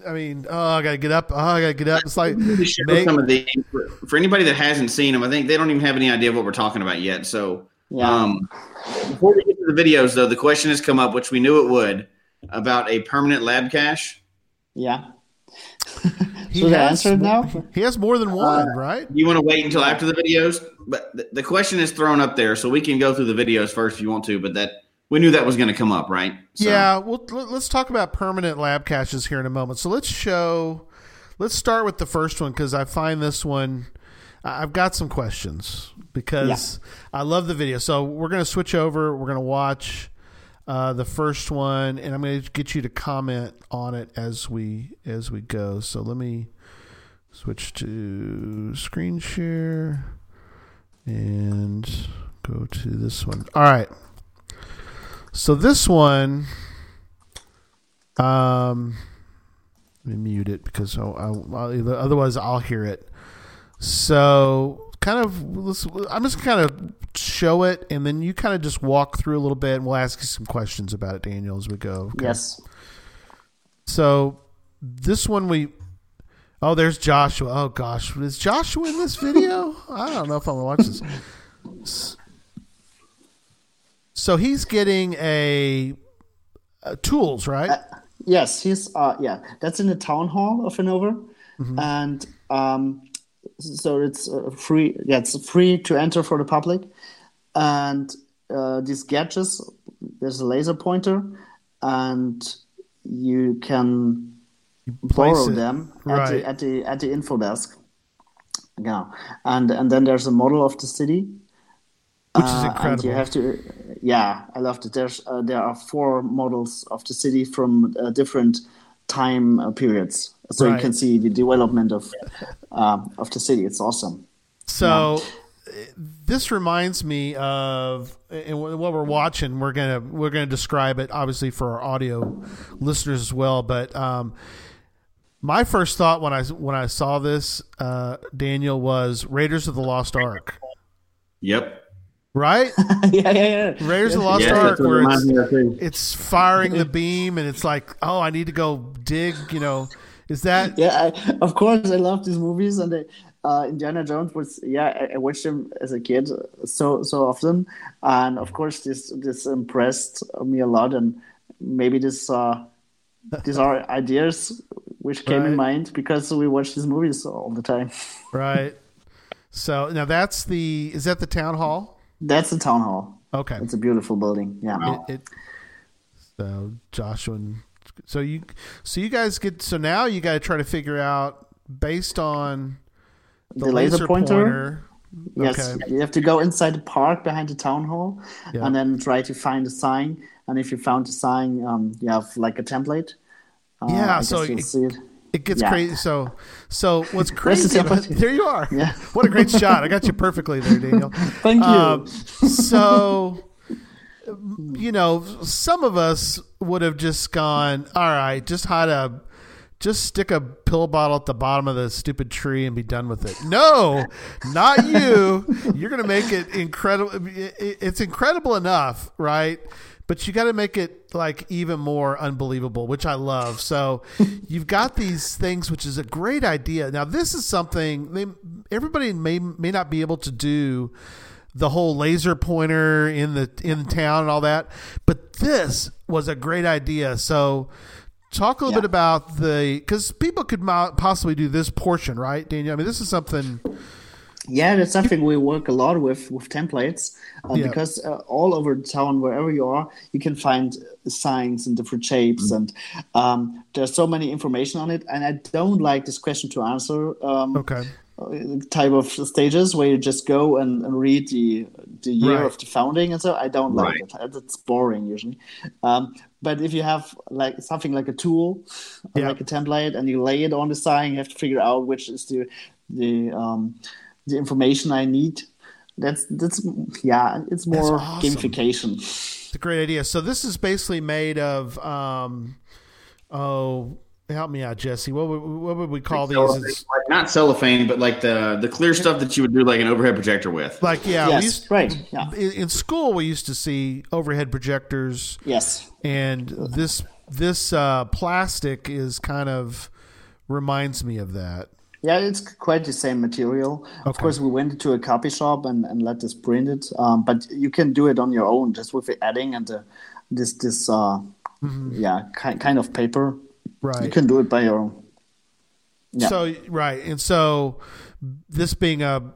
I mean, oh, I gotta get up. Oh, I gotta get up. It's like make- some of the for, for anybody that hasn't seen them, I think they don't even have any idea of what we're talking about yet. So, Yeah. um, before we get to the videos, though, the question has come up, which we knew it would, about a permanent lab cache. Yeah. he Should has answer it more- now? He has more than one, Uh, right? You want to wait until after the videos, but the, the question is thrown up there, so we can go through the videos first if you want to. But that we knew that was going to come up, right? So- Yeah, well, let- let's talk about permanent lab caches here in a moment. So let's show. Let's start with the first one because I find this one. I've got some questions because I love the video. So we're going to switch over. We're going to watch uh, the first one, and I'm going to get you to comment on it as we as we go. So let me switch to screen share and go to this one. All right. So this one, um, let me mute it because I'll, I'll, otherwise I'll hear it. So kind of, let's, I'm just kind of show it, and then you kind of just walk through a little bit, and we'll ask you some questions about it, Daniel, as we go. Okay? Yes. So this one we. Oh, there's Joshua. Oh gosh, is Joshua in this video? I don't know if I'm gonna watch this. So he's getting a, uh tools, right? Yes, he's uh yeah, that's in the town hall of Hanover, Mm-hmm. and um, so it's uh, free. Yeah, it's free to enter for the public, and uh, these gadgets. There's a laser pointer, and you can place borrow it. them at Right. the at the at the info desk. Yeah, and and then there's a model of the city, Which is uh, And incredible. you have to, yeah, I loved it. There's uh, there are four models of the city from uh, different time uh, periods, so Right. you can see the development of um, of the city. It's awesome. So uh, this reminds me of and what we're watching. We're gonna we're gonna describe it obviously for our audio listeners as well. But um, my first thought when I when I saw this, uh, Daniel, was Raiders of the Lost Ark, Yep. Right? yeah, yeah, yeah. Raiders of the Lost Yes, Ark, that's what it where it's, me of too. it's firing the beam and it's like, oh, I need to go dig. You know, is that Yeah, I, of course, I love these movies, and they, uh, Indiana Jones was yeah, I, I watched them as a kid so so often, and of course this this impressed me a lot, and maybe this uh, these are ideas which came in mind because we watch these movies all the time. right? So now that's the is that the town hall? That's the town hall. Okay. It's a beautiful building. Yeah. it, it so Joshua and so you so you guys get so now you got to try to figure out based on the, The laser pointer? Yes, Okay. you have to go inside the park behind the town hall, Yeah. and then try to find a sign. And if you found the sign, um, you have like a template. Uh, Yeah, so it- see it. It gets Yeah. crazy. So so what's crazy? About, there you are. Yeah. What a great shot! I got you perfectly there, Daniel. Thank you. Um, so you know, some of us would have just gone, all right, just hide a just stick a pill bottle at the bottom of the stupid tree and be done with it. No, not you. You're going to make it incredible. it- it- It's incredible enough, right? But you got to make it like even more unbelievable, which I love. So you've got these things, which is a great idea. Now, this is something they everybody may may not be able to do the whole laser pointer in the in town and all that. But this was a great idea. So talk a little Yeah. bit about the because people could possibly do this portion, right, Daniel? I mean, this is something. Yeah, that's something we work a lot with with templates uh, Yeah. because uh, all over town, wherever you are, you can find signs in different shapes, and um, there's so many information on it. And I don't like this question to answer um, Okay. type of stages where you just go and, and read the the year Right. of the founding and so. I don't like Right. it. It's boring usually. Um, but if you have like something like a tool, Yeah. like a template, and you lay it on the sign, you have to figure out which is the the um, the information I need. That's that's yeah, it's more awesome. gamification. It's a great idea. So this is basically made of um, oh, help me out, Jesse. What would, what would we call these? Cellophane, like, not cellophane, but like the the clear stuff that you would do like an overhead projector with. like yeah, we yes, used, right. Yeah. in, in school we used to see overhead projectors, Yes. and this this uh, plastic is kind of reminds me of that. Yeah, it's quite the same material. Of course, we went to a copy shop and, and let this print it, um, but you can do it on your own just with the adding and the, this this uh, yeah ki- kind of paper. Right, you Mm-hmm. Can do it by your own. Yeah. So right, and so this being a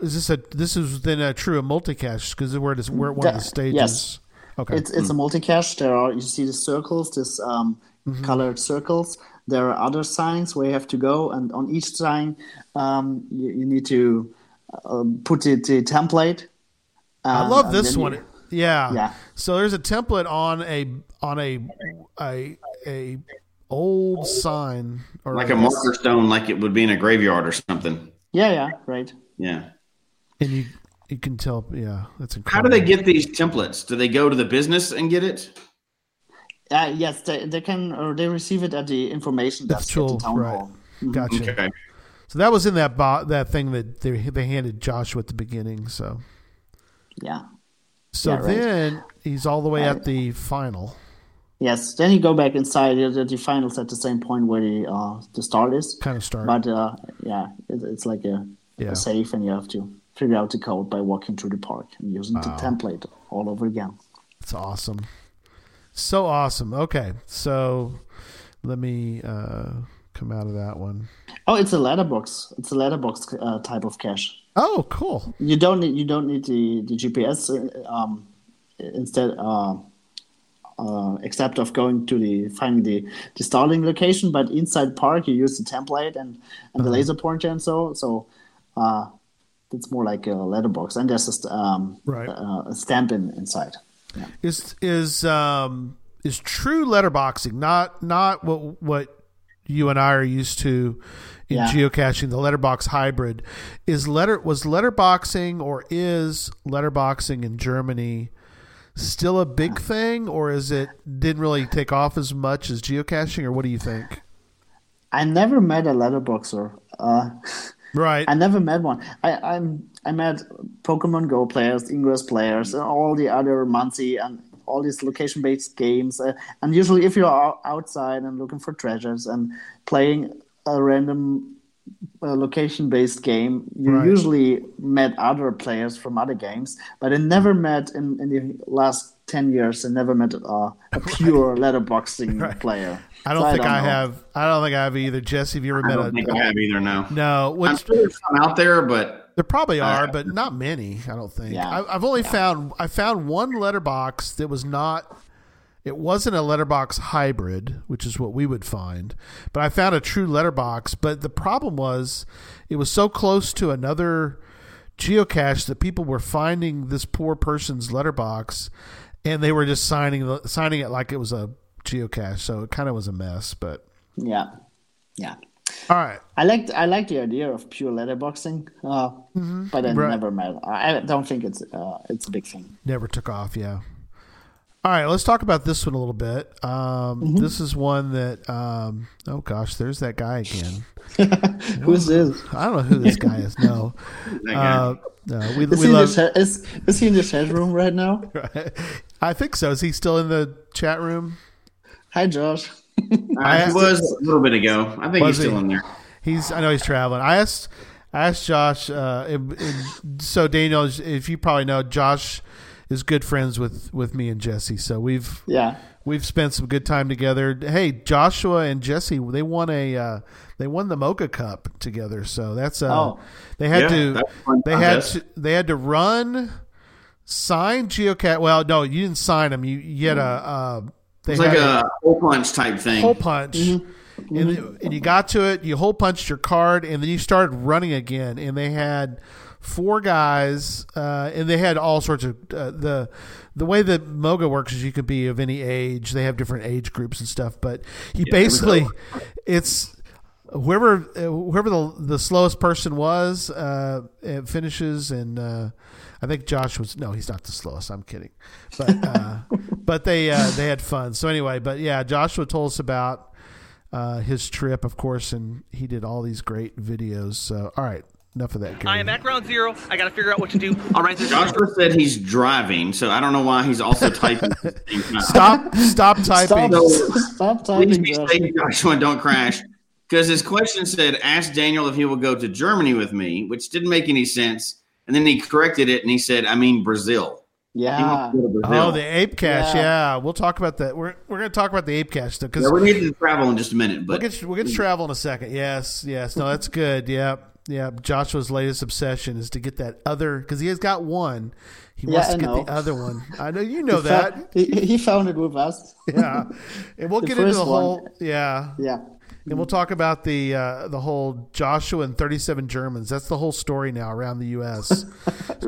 is this a this is then a true a multicache because we're at we're at one of the stages. yes. Okay. It's it's a multi-cache. There are you see the circles, this um, Mm-hmm. colored circles. There are other signs where you have to go, and on each sign, um, you, you need to uh, put the, the template. I love this one. you- yeah. Yeah. So there's a template on a on a a a old sign or Like a marker stone, like it would be in a graveyard or something. yeah, yeah, right. Yeah. and you you can tell. Yeah, that's incredible. How do they get these templates? Do they go to the business and get it? Uh, yes, they, they can or they receive it at the information That's desk at the cool, town right. hall. Gotcha. Okay. So that was in that bo- that thing that they they handed Joshua at the beginning. So Yeah. so Yeah, right. then he's all the way at the final. Yes. Then you go back inside. The, the finals at the same point where the uh, the start is. Kind of start. But uh, yeah, it, it's like a, Yeah. a safe, and you have to figure out the code by walking through the park and using the template all over again. It's awesome. So awesome. Okay, so let me uh, come out of that one. Oh, it's a letterbox. It's a letterbox uh, type of cache. Oh, cool. You don't need you don't need the the GPS. uh, Um, instead, uh, uh, except of going to the finding the the starting location, but inside park you use the template and and the laser pointer and so so. Uh, it's more like a letterbox, and there's a, um, Right. uh, a stamp in, inside. Is is um is true letterboxing not not what what you and I are used to in Yeah. geocaching the letterbox hybrid is letter was letterboxing or is letterboxing in Germany still a big thing or is it didn't really take off as much as geocaching or what do you think? I never met a letterboxer. Uh, Right. I never met one. I I'm I met Pokemon Go players, Ingress players, and all the other Munzee and all these location-based games. Uh, and usually, if you're outside and looking for treasures and playing a random uh, location-based game, you Right. usually met other players from other games. But I never met in, in the last ten years. I never met uh, a pure letterboxing player. I don't So think I, know. have I don't think I have either. Jesse, have you ever met I met don't think I a have either. No. No, I'm sure there's some out there, but There probably are, Uh, but not many. I don't think. Yeah. I, I've only found I found one letterbox that was not. It wasn't a letterbox hybrid, which is what we would find, but I found a true letterbox. But the problem was, it was so close to another geocache that people were finding this poor person's letterbox, and they were just signing signing it like it was a geocache. So it kind of was a mess. But Yeah, yeah. all right, I liked I like the idea of pure letterboxing, uh, but I Mm-hmm. Right. never met. I don't think it's uh, it's a big thing. never took off. Yeah. All right, let's talk about this one a little bit. Um, Mm-hmm. This is one that, um, oh gosh, there's that guy again. Who's this? I don't know who this guy is. No, uh, no we, Is we he, love. is he in the chat room right now? I think so. Is he still in the chat room? Hi, Josh. I asked- was a little bit ago. I think he's still he? in there. He's. I know he's traveling. I asked. I asked Josh. Uh, and- and so Daniel, if you probably know, Josh is good friends with with me and Jesse. So we've Yeah, We've spent some good time together. Hey, Joshua and Jesse, they won a uh, they won the Moga Cup together. So that's uh, Oh. they had Yeah, to that's a they had to they had to run sign geocat. Well, no, you didn't sign them. You you had a uh, they It's like had a hole punch type thing. hole punch. And, and you got to it, you hole punched your card, and then you started running again. And they had four guys, uh, and they had all sorts of uh, the the way that Moga works is you could be of any age. They have different age groups and stuff, but you basically it's whoever uh, whoever the the slowest person was uh, it finishes, and uh, I think Josh was no, he's not the slowest. I'm kidding, but uh, but they uh, they had fun. So anyway, but yeah, Joshua told us about uh, his trip, of course, and he did all these great videos. So all right, enough of that. Gary. I am at ground zero. I got to figure out what to do. I'll write this. down. Joshua said he's driving, so I don't know why he's also typing. at the same time. Stop! Stop typing. stop, stop Please typing, be Josh. safe, Joshua, don't crash. Because his question said, "Ask Daniel if he will go to Germany with me," which didn't make any sense. And then he corrected it and he said, "I mean Brazil." Yeah, wants to go to Brazil. Oh, the ape cache. Yeah. Yeah. we'll talk about that. We're we're going to talk about the ape cache because Yeah, we need to travel in just a minute, we'll but get we'll get to mm. travel in a second. Yes, yes. No, that's good. Yep. yeah. Joshua's latest obsession is to get that other because he has got one. He Yeah, wants to I get know. the other one. I know you know He that. fo- He, he found it with us. Yeah, and we'll The get into the first one. whole. Yeah, Yeah. And we'll talk about the uh, the whole Joshua and thirty seven Germans. That's the whole story now around the U.S.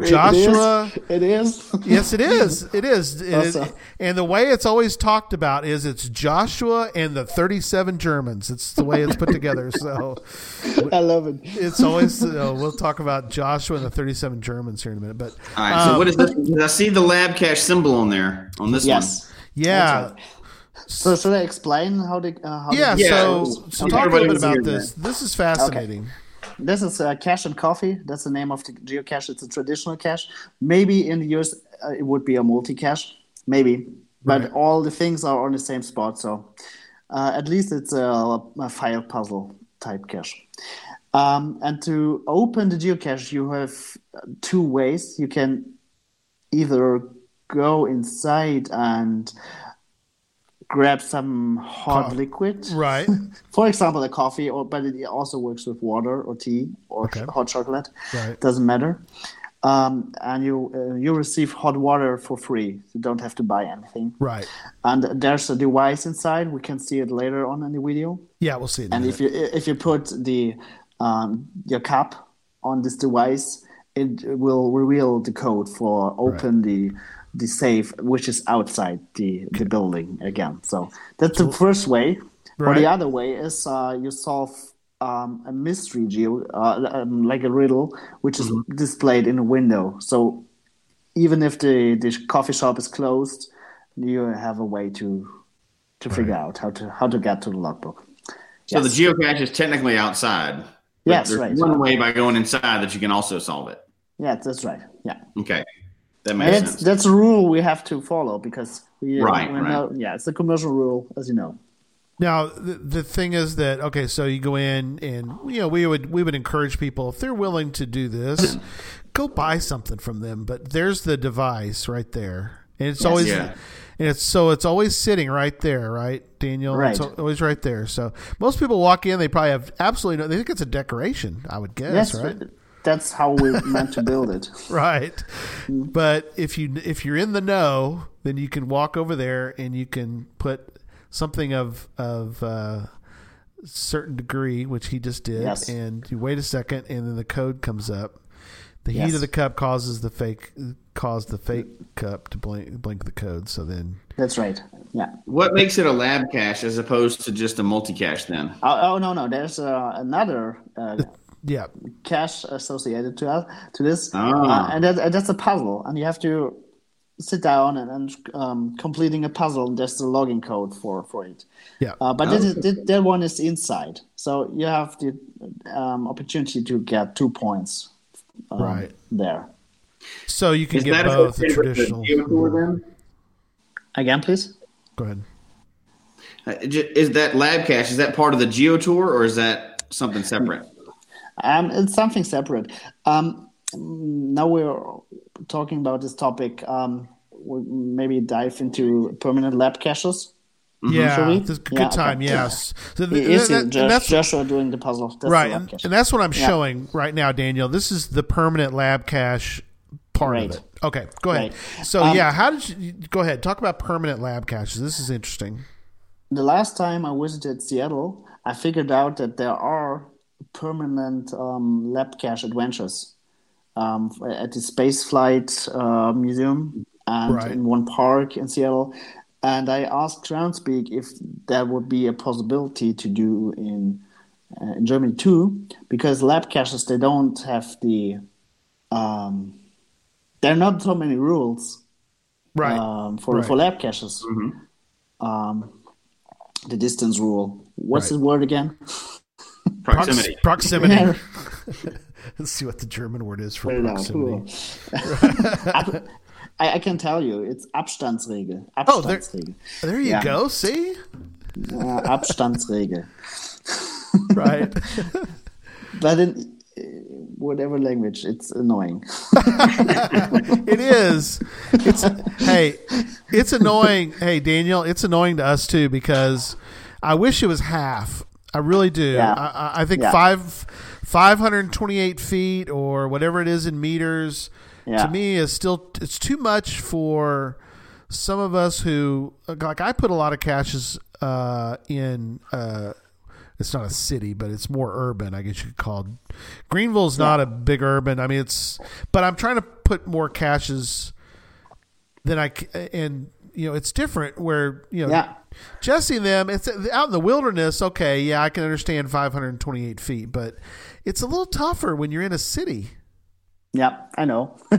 Joshua. It is. It is. Yes, it is. It is. It is. Also- And the way it's always talked about is it's Joshua and the 37 Germans. It's the way it's put together. So I love it. it's always, you know, we'll talk about Joshua and the 37 Germans here in a minute. But All right. So um, what is this? I see the lab cache symbol on there on this one. Yes. yeah. So should I explain how the uh, how Yeah. the, Yeah, So, so okay. talk a little bit about here this. This is fascinating. This is uh, cache and coffee. That's the name of the geocache. It's a traditional cache. Maybe in the US uh, it would be a multi cache. Maybe, but Right. all the things are on the same spot. So uh, at least it's a, a field puzzle type cache. Um, and to open the geocache, you have uh, two ways. You can either go inside and grab some hot Co- liquid, Right. for example, a coffee, or but it also works with water or tea or Okay. hot chocolate. Right. Doesn't matter. Um, and you uh, you receive hot water for free. You don't have to buy anything. Right. And there's a device inside. We can see it later on in the video. Yeah, we'll see. It And if you if you put the um, your cup on this device, it will reveal the code for open the the safe, which is outside the, the building again. So that's the first way. Or the other way is uh, you solve um, a mystery geo, uh, um, like a riddle, which is Mm-hmm. displayed in a window. So even if the, the coffee shop is closed, you have a way to to figure out how to how to get to the logbook. So Yes. the geocache is technically outside. but Yes, there's right. One way by going inside that you can also solve it. Yeah, that's right. Yeah. Okay, that makes that's sense. that's a rule we have to follow because we uh, Right, we're right. not- yeah, it's a commercial rule, as you know. Now the, the thing is that okay, so you go in and you know we would we would encourage people if they're willing to do this, go buy something from them. But there's the device right there, and it's always Yeah. and it's so it's always sitting right there, right, Daniel? Right. al- always right there. So most people walk in, they probably have absolutely no. They think it's a decoration. I would guess, Yes, right? That's how we're meant to build it. right. But if you if you're in the know, then you can walk over there and you can put something of of uh, certain degree, which he just did, Yes. and you wait a second, and then the code comes up. The heat Yes. of the cup causes the fake cause the fake cup to blink blink the code. So then That's right. Yeah. What makes it a lab cache as opposed to just a multi cache then? Oh, oh no, no. There's uh, another uh, yeah, cache associated to us to this, Ah. uh, and that, and that's a puzzle, and you have to sit down and, and um, completing a puzzle. And there's the login code for for it. yeah. Uh, but this is, that, that one is inside, so you have the um, opportunity to get two points um, Right. there. so you can Is get that both the traditional. GeoTour? Again, please. Go ahead. Uh, Is that lab cache? Is that part of the GeoTour or is that something separate? Um, it's something separate. Um, now we're talking about this topic. Um, we'll maybe dive into permanent lab caches. Yeah, Shall we? a good Yeah, okay. time. Yes, so th- It is that- it, that's Joshua doing the puzzle. That's the right, lab and, cache. and that's what I'm Yeah. showing right now, Daniel. This is the permanent lab cache part Right. of it. Okay, go ahead. Right. So Um, yeah, how did you go ahead? Talk about permanent lab caches. This is interesting. the last time I visited Seattle, I figured out that there are permanent um, lab cache adventures um, at the Space Flight uh, Museum and Right. in one park in Seattle. And I asked Groundspeak if that would be a possibility to do in uh, in Germany too, because lab caches they don't have the um, there are not so many rules Right. um, for Right. for lab caches. Um, the distance rule. What's Right. the word again? Prox- Proximity. proximity. Let's see what the German word is for Figure proximity. Ab- I, I can tell you, it's Abstandsregel. Oh, there- There you Yeah. go. See, Uh, Abstandsregel. right. But in whatever language, it's annoying. it is. It's hey, it's annoying. Hey, Daniel, it's annoying to us too because I wish it was half. I really do. Yeah. I, I- think Yeah. five five hundred twenty eight feet or whatever it is in meters Yeah. to me is still it's too much for some of us who like I put a lot of caches uh, in. Uh, it's not a city, but it's more urban. I guess you could call. It. Greenville's not a big urban. I mean, it's but I'm trying to put more caches than I and you know it's different where you know Yeah. Jesse and them, it's out in the wilderness. Okay, yeah, I can understand 528 feet, but it's a little tougher when you're in a city. Yeah, I know.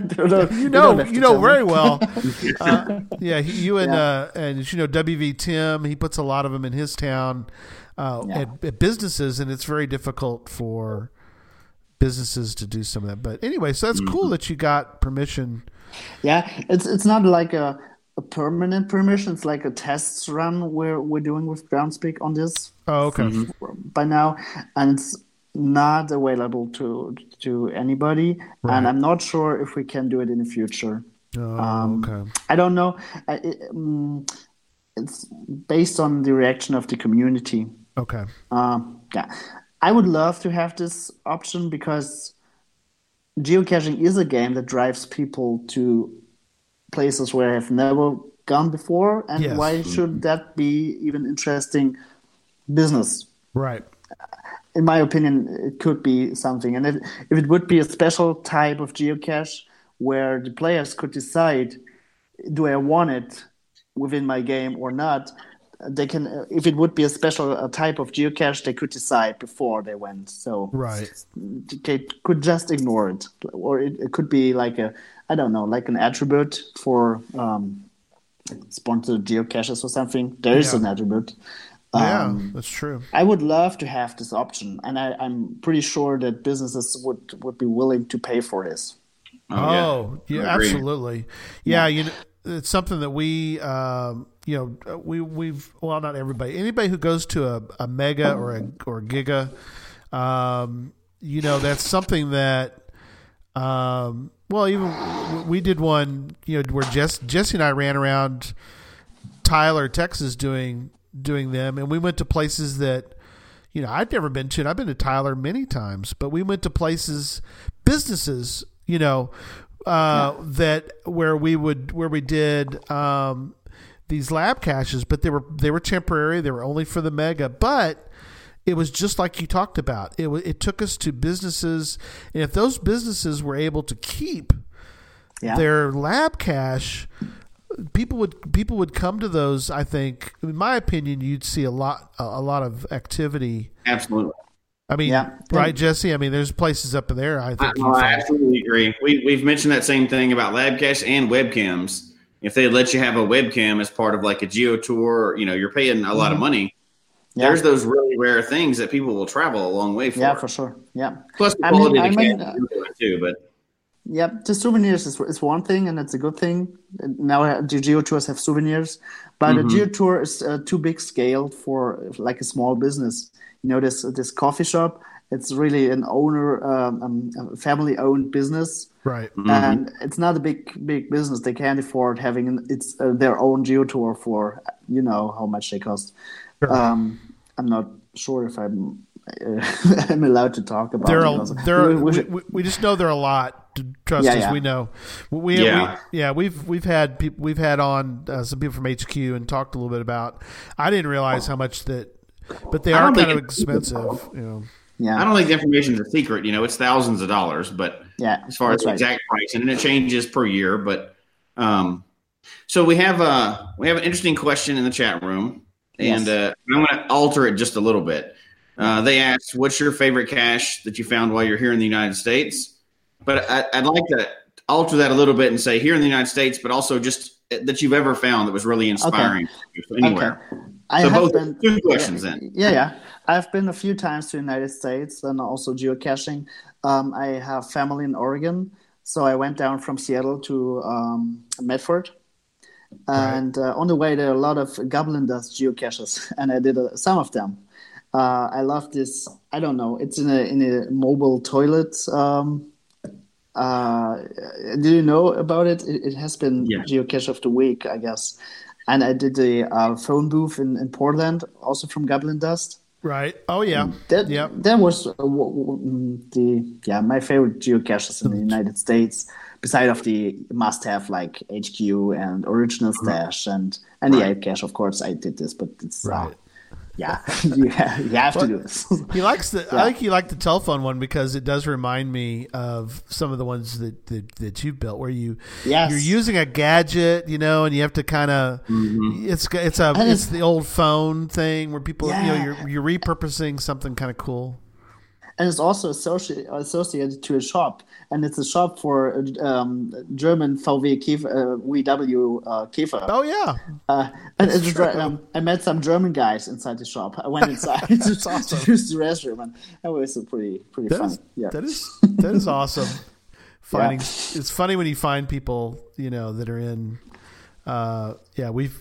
You know, you know very well. uh, yeah, you and uh, and you know WV Tim, he puts a lot of them in his town uh, Yeah. at, at businesses, and it's very difficult for businesses to do some of that. But anyway, so that's cool that you got permission. Yeah, it's it's not like a, a permanent permission. It's like a test run we're we're doing with Groundspeak on this Oh, okay. by now, and it's not available to to anybody. And I'm not sure if we can do it in the future. Oh, Um, okay. I don't know. I, it, um, it's based on the reaction of the community. Okay. Um, yeah, I would love to have this option because geocaching is a game that drives people to places where I have never gone before, and Yes. why mm-hmm. should that be even interesting business? Right. In my opinion, it could be something, and if, if it would be a special type of geocache where the players could decide, do I want it within my game or not? They can, if it would be a special type of geocache, they could decide before they went. So Right. they could just ignore it, or it, it could be like a, I don't know, like an attribute for um, sponsored geocaches or something. There is Yeah. an attribute. Yeah, Um, that's true. I would love to have this option, and I, I'm pretty sure that businesses would would be willing to pay for this. Oh, yeah, I agree. absolutely. Yeah, you know, it's something that we, um, you know, we we've well, not everybody, anybody who goes to a, a mega or a or a giga, um, you know, that's something that, um, well, even we did one, you know, where Jess, Jesse and I ran around Tyler, Texas, doing doing them, and we went to places that you know I'd never been to. And I've been to Tyler many times, but we went to places, businesses, you know, uh, that where we would where we did um, these lab caches, but they were they were temporary. They were only for the mega, but it was just like you talked about. It it took us to businesses, and if those businesses were able to keep Yeah. their lab cache, people would people would come to those. I think, in my opinion, you'd see a lot a, a lot of activity. Absolutely. I mean, Yeah. right, Jesse? I mean, there's places up there. I I, think. you'd I absolutely agree. We, we've mentioned that same thing about lab cache and webcams. If they let you have a webcam as part of like a geo tour, you know, you're paying a lot of mm-hmm. money. Yeah. There's those really rare things that people will travel a long way for. Yeah, for sure. Yeah. Plus the I mean- quality I of the mean, uh, too. But Yeah, the souvenirs is, is one thing, and it's a good thing. Now uh, the geo tours have souvenirs, but Mm-hmm. a geo tour is uh, too big scale for like a small business. You know, this this coffee shop. It's really an owner, um, um, family owned business, right. Mm-hmm. and it's not a big big business. They can't afford having it's uh, their own geo tour for you know how much they cost. Um, I'm not sure if I'm. I'm allowed to talk about There it are there are, we- we we, should- we, we just know there are a lot. Trust Yeah, us, yeah. we know. We, Yeah. we yeah we've we've had people we've had on uh, some people from HQ and talked a little bit about. I didn't realize how much that, but they I are don't kind of expensive. You know. yeah, I don't think the information is a secret. You know, it's thousands of dollars, but yeah. as far as that's the right. exact price, and it changes per year. But um, so we have uh we have an interesting question in the chat room, and Yes. uh, I'm going to alter it just a little bit. Uh, they asked, "What's your favorite cache that you found while you're here in the United States?" But I, I'd like to alter that a little bit and say here in the United States, but also just that you've ever found that was really inspiring you, anywhere. Okay. I So have both been two questions yeah, then. Yeah, yeah. I've been a few times to the United States and also geocaching. Um, I have family in Oregon, so I went down from Seattle to um, Medford. And uh, on the way, there are a lot of Goblin Dust geocaches, and I did uh, some of them. Uh, I love this. I don't know. It's in a in a mobile toilet. Um, uh, do you know about it? It, it has been Yeah. geocache of the week, I guess. And I did a uh, phone booth in, in Portland, also from Goblin Dust. Right. Oh yeah. That Yep. that was uh, w- w- mm, the yeah my favorite geocaches in the United States. Beside of the must-have like HQ and original stash and and the ape cache, of course, I did this, but it's uh, Right. yeah, you, ha- you have to do this. He likes the. I Yeah. think he liked the telephone one because it does remind me of some of the ones that that, that you've built, where you Yes. you're using a gadget, you know, and you have to kind of it's it's a it's it's- the old phone thing where people you know you're you're repurposing something kind of cool. And it's also associated associated to a shop, and it's a shop for um, German VW Käfer, uh, VW uh, Käfer. Oh yeah, Uh, and it's, um, I met some German guys inside the shop. I went inside to, awesome. to use the restroom, and that was pretty pretty that fun. is yeah, that is that is awesome. Finding it's funny when you find people you know that are in. Uh, yeah, we've.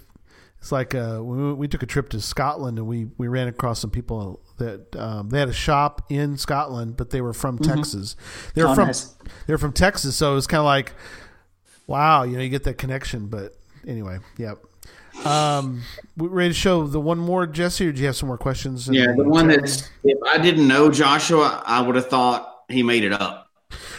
It's like uh, we, we took a trip to Scotland and we, we ran across some people that um, they had a shop in Scotland, but they were from Texas. They were Oh, from nice. they were from Texas, so it was kind of like, wow, you know, you get that connection. But anyway, yep. Um, we ready to show the one more, Jesse, or do you have some more questions? Yeah, the one that's if I didn't know Joshua, I would have thought he made it up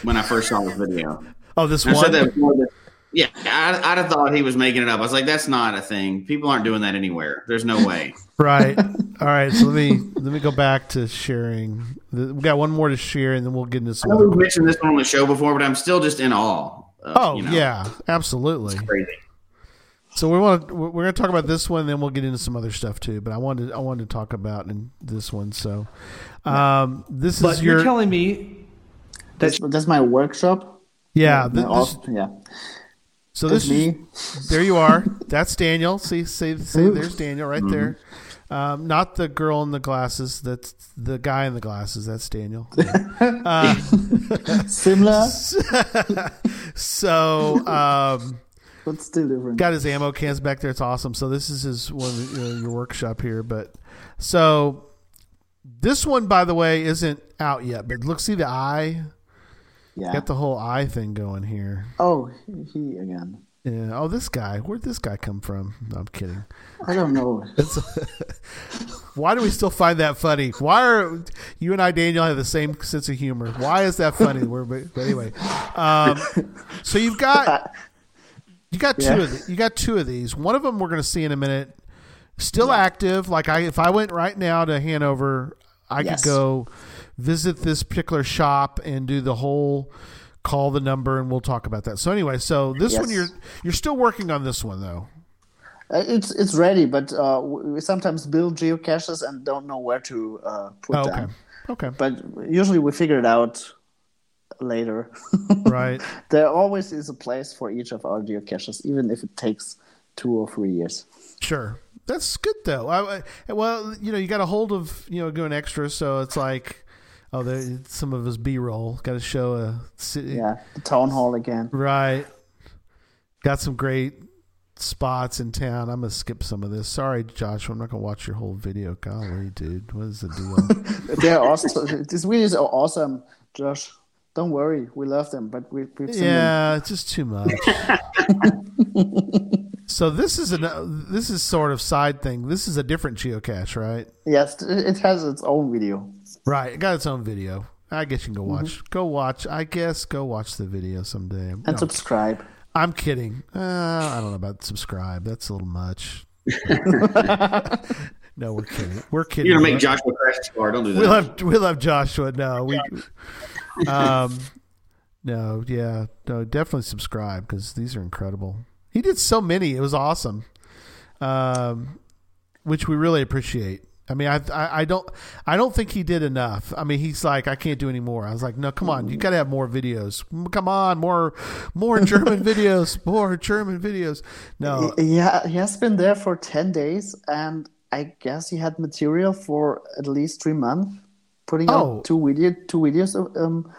when I first saw the video. oh, this I one. said that before the- yeah, I, I'd have thought he was making it up. I was like, that's not a thing. People aren't doing that anywhere. There's no way. Right. All right. So let me let me go back to sharing. We got one more to share, and then we'll get into I know we've mentioned this one on the show before, but I'm still just in awe. Of, oh you know, yeah, absolutely. crazy. So we want to, we're going to talk about this one, then we'll get into some other stuff too. But I wanted I wanted to talk about in this one. So um, this But is you're your telling me that's, that's my workshop. yeah. My This, this, off- yeah, so that's this me. is, there you are. That's Daniel. See see see. There's Daniel right there. Um, not the girl in the glasses. That's the guy in the glasses. That's Daniel. Similar, So. Um, but still different. got his ammo cans back there. It's awesome. So this is his one of your, your workshop here. But so this one, by the way, isn't out yet. But look, see the eye. Yeah. Got the whole eye thing going here. oh, he, again. Yeah. Oh, this guy. Where'd this guy come from? No, I'm kidding. I don't know. Why do we still find that funny? Why are you and I, Daniel, have the same sense of humor? Why is that funny? We're, but anyway, um, so you've got you got two Yeah. of the, you got two of these. One of them we're going to see in a minute. Still active. Like I, if I went right now to Hanover, I Yes. could go visit this particular shop and do the whole call the number, and we'll talk about that. So anyway, so this one you're you're still working on this one though. Uh, It's it's ready, but uh, we sometimes build geocaches and don't know where to uh, put Oh, okay. them. Okay. But usually we figure it out later. Right. there always is a place for each of our geocaches, even if it takes two or three years. Sure. That's good though. I, I- well, you know, you got a hold of you know going extra, so it's like, oh, there, some of his B roll got to show a city, Yeah, the town hall again. right? Got some great spots in town. I'm gonna skip some of this. Sorry, Joshua, I'm not gonna watch your whole video. Golly, dude, what is the deal? They're awesome. These videos are awesome, Josh. Don't worry, we love them, but we, we've seen yeah, it's just too much. so this is an this is sort of side thing. This is a different geocache, right? Yes, it has its own video. Right, it got its own video. I guess you can go Mm-hmm. watch. Go watch. I guess go watch the video someday. And No, subscribe. I'm kidding. Uh, I don't know about subscribe. That's a little much. no, we're kidding. We're kidding. You're gonna make Joshua crash his car. Don't do that. We love we love Joshua. No, we. Um, no, yeah, no, definitely subscribe because these are incredible. He did so many; it was awesome. Um, which we really appreciate. I mean, I, I I don't I don't think he did enough. I mean, he's like, I can't do any more. I was like, no, come on, you got to have more videos. Come on, more more German videos, more German videos. No, Yeah, he has been there for 10 days, and I guess he had material for at least three months, putting Oh. out two, video, two videos of um,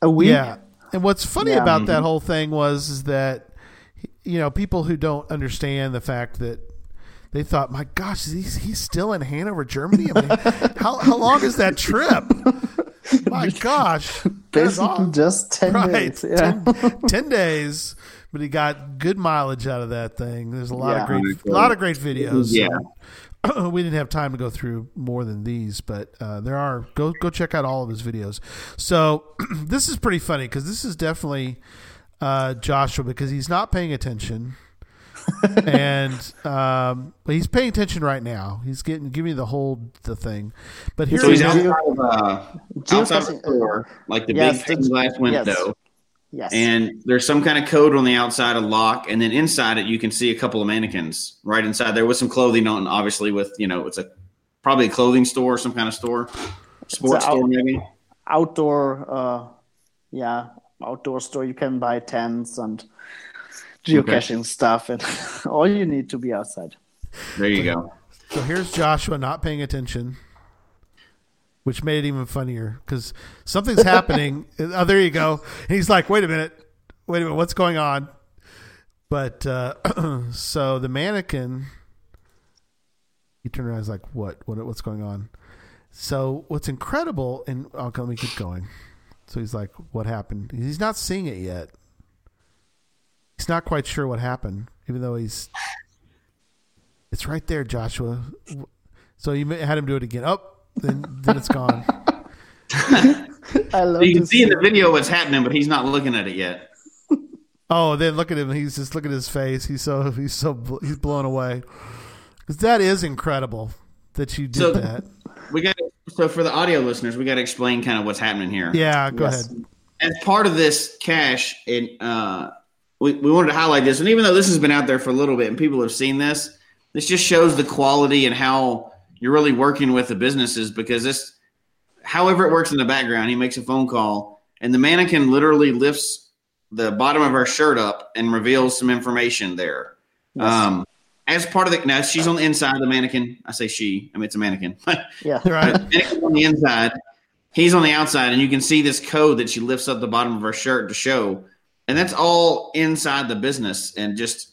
a week. Yeah. And what's funny Yeah. about that whole thing was is that you know people who don't understand the fact that they thought, my gosh, he's he's still in Hanover, Germany. I mean, how how long is that trip? My gosh, That's Basically, awesome. just 10 right, days. Yeah. 10, 10 days. but he got good mileage out of that thing. There's a lot Yeah. of great, a lot of great videos. Yeah. we didn't have time to go through more than these, but uh, there are. Go go check out all of his videos. So this is pretty funny because this is definitely uh, Joshua because he's not paying attention, and um, but he's paying attention right now. He's getting giving you the whole the thing. But here So he's outside of, uh, outside of a Geocaching- store, like the Yes, big glass window, yes. Yes. and there's some kind of code on the outside of lock, and then inside it you can see a couple of mannequins right inside there with some clothing on. Obviously, with you know, it's a probably a clothing store, some kind of store, sports It's a- store maybe. outdoor uh yeah outdoor store you can buy tents and geocaching stuff and all you need to be outside There you go. So here's Joshua not paying attention, which made it even funnier because something's happening. oh, there you go. And he's like, "Wait a minute, wait a minute, what's going on?" But uh, so the mannequin, he turned around. He's like, "What? What? What's going on?" So what's incredible, and oh, let me keep going. So he's like, "What happened?" He's not seeing it yet. He's not quite sure what happened, even though he's it's right there, Joshua. So you had him do it again. Oh, then then it's gone. i love So you can to see in the video what's happening, but he's not looking at it yet. Oh, then look at him. He's just look at his face. He's so he's so he's blown away. Because that is incredible that you did So- that. We got so for the audio listeners, we got to explain kind of what's happening here. Yeah, go Yes. ahead. as part of this cache, and uh, we, we wanted to highlight this. And even though this has been out there for a little bit and people have seen this, this just shows the quality and how you're really working with the businesses because this, however it works in the background, he makes a phone call and the mannequin literally lifts the bottom of her shirt up and reveals some information there. Um, as part of the now she's on the inside of the mannequin. I say she. I mean it's a mannequin. yeah Right. Mannequin's on the inside. He's on the outside, and you can see this code that she lifts up the bottom of her shirt to show, and that's all inside the business. And just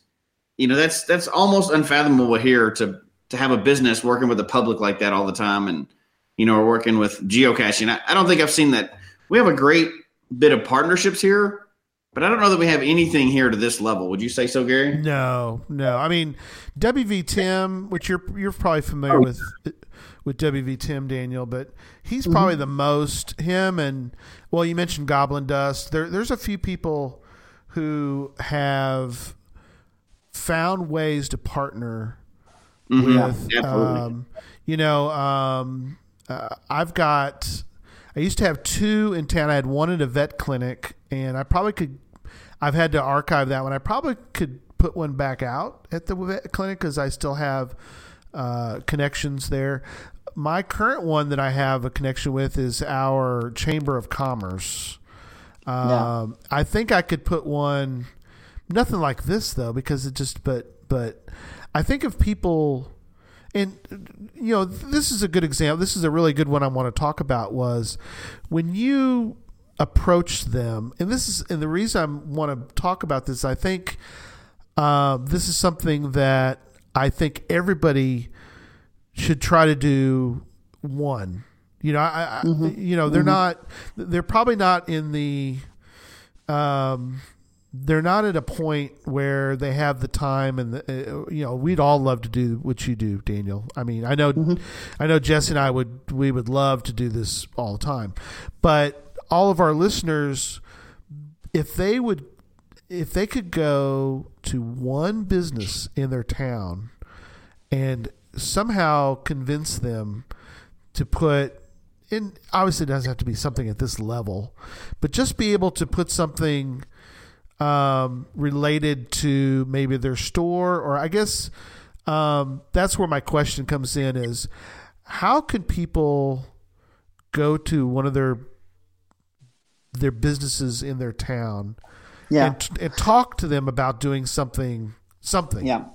you know, that's that's almost unfathomable here to to have a business working with the public like that all the time, and you know, we're working with geocaching. I, I don't think I've seen that. We have a great bit of partnerships here, but I don't know that we have anything here to this level. Would you say so, Gary? No, no. I mean, WV Tim, which you're you're probably familiar with with WV Tim Daniel, but he's mm-hmm. probably the most him and well, you mentioned Goblin Dust. There, there's a few people who have found ways to partner with, absolutely. um, you know, um, uh, I've got. I used to have two in town. I had one at a vet clinic, and I probably could. I've had to archive that one. I probably could put one back out at the vet clinic because I still have uh, connections there. My current one that I have a connection with is our Chamber of Commerce. Yeah. Um, I think I could put one, nothing like this though, because it just. But but I think if people, and you know, this is a good example. This is a really good one I want to talk about. Was when you approach them, and this is and the reason I want to talk about this. I think uh, this is something that I think everybody should try to do. One, you know, I, I you know, they're not, they're probably not in the, um, they're not at a point where they have the time and the, uh, you know we'd all love to do what you do daniel. I mean i know i know jesse and i would we would love to do this all the time. But all of our listeners if they would if they could go to one business in their town and somehow convince them to put in obviously it doesn't have to be something at this level but just be able to put something um, related to maybe their store or i guess um, that's where my question comes in is how can people go to one of their their businesses in their town yeah. and, and talk to them about doing something something? Yeah,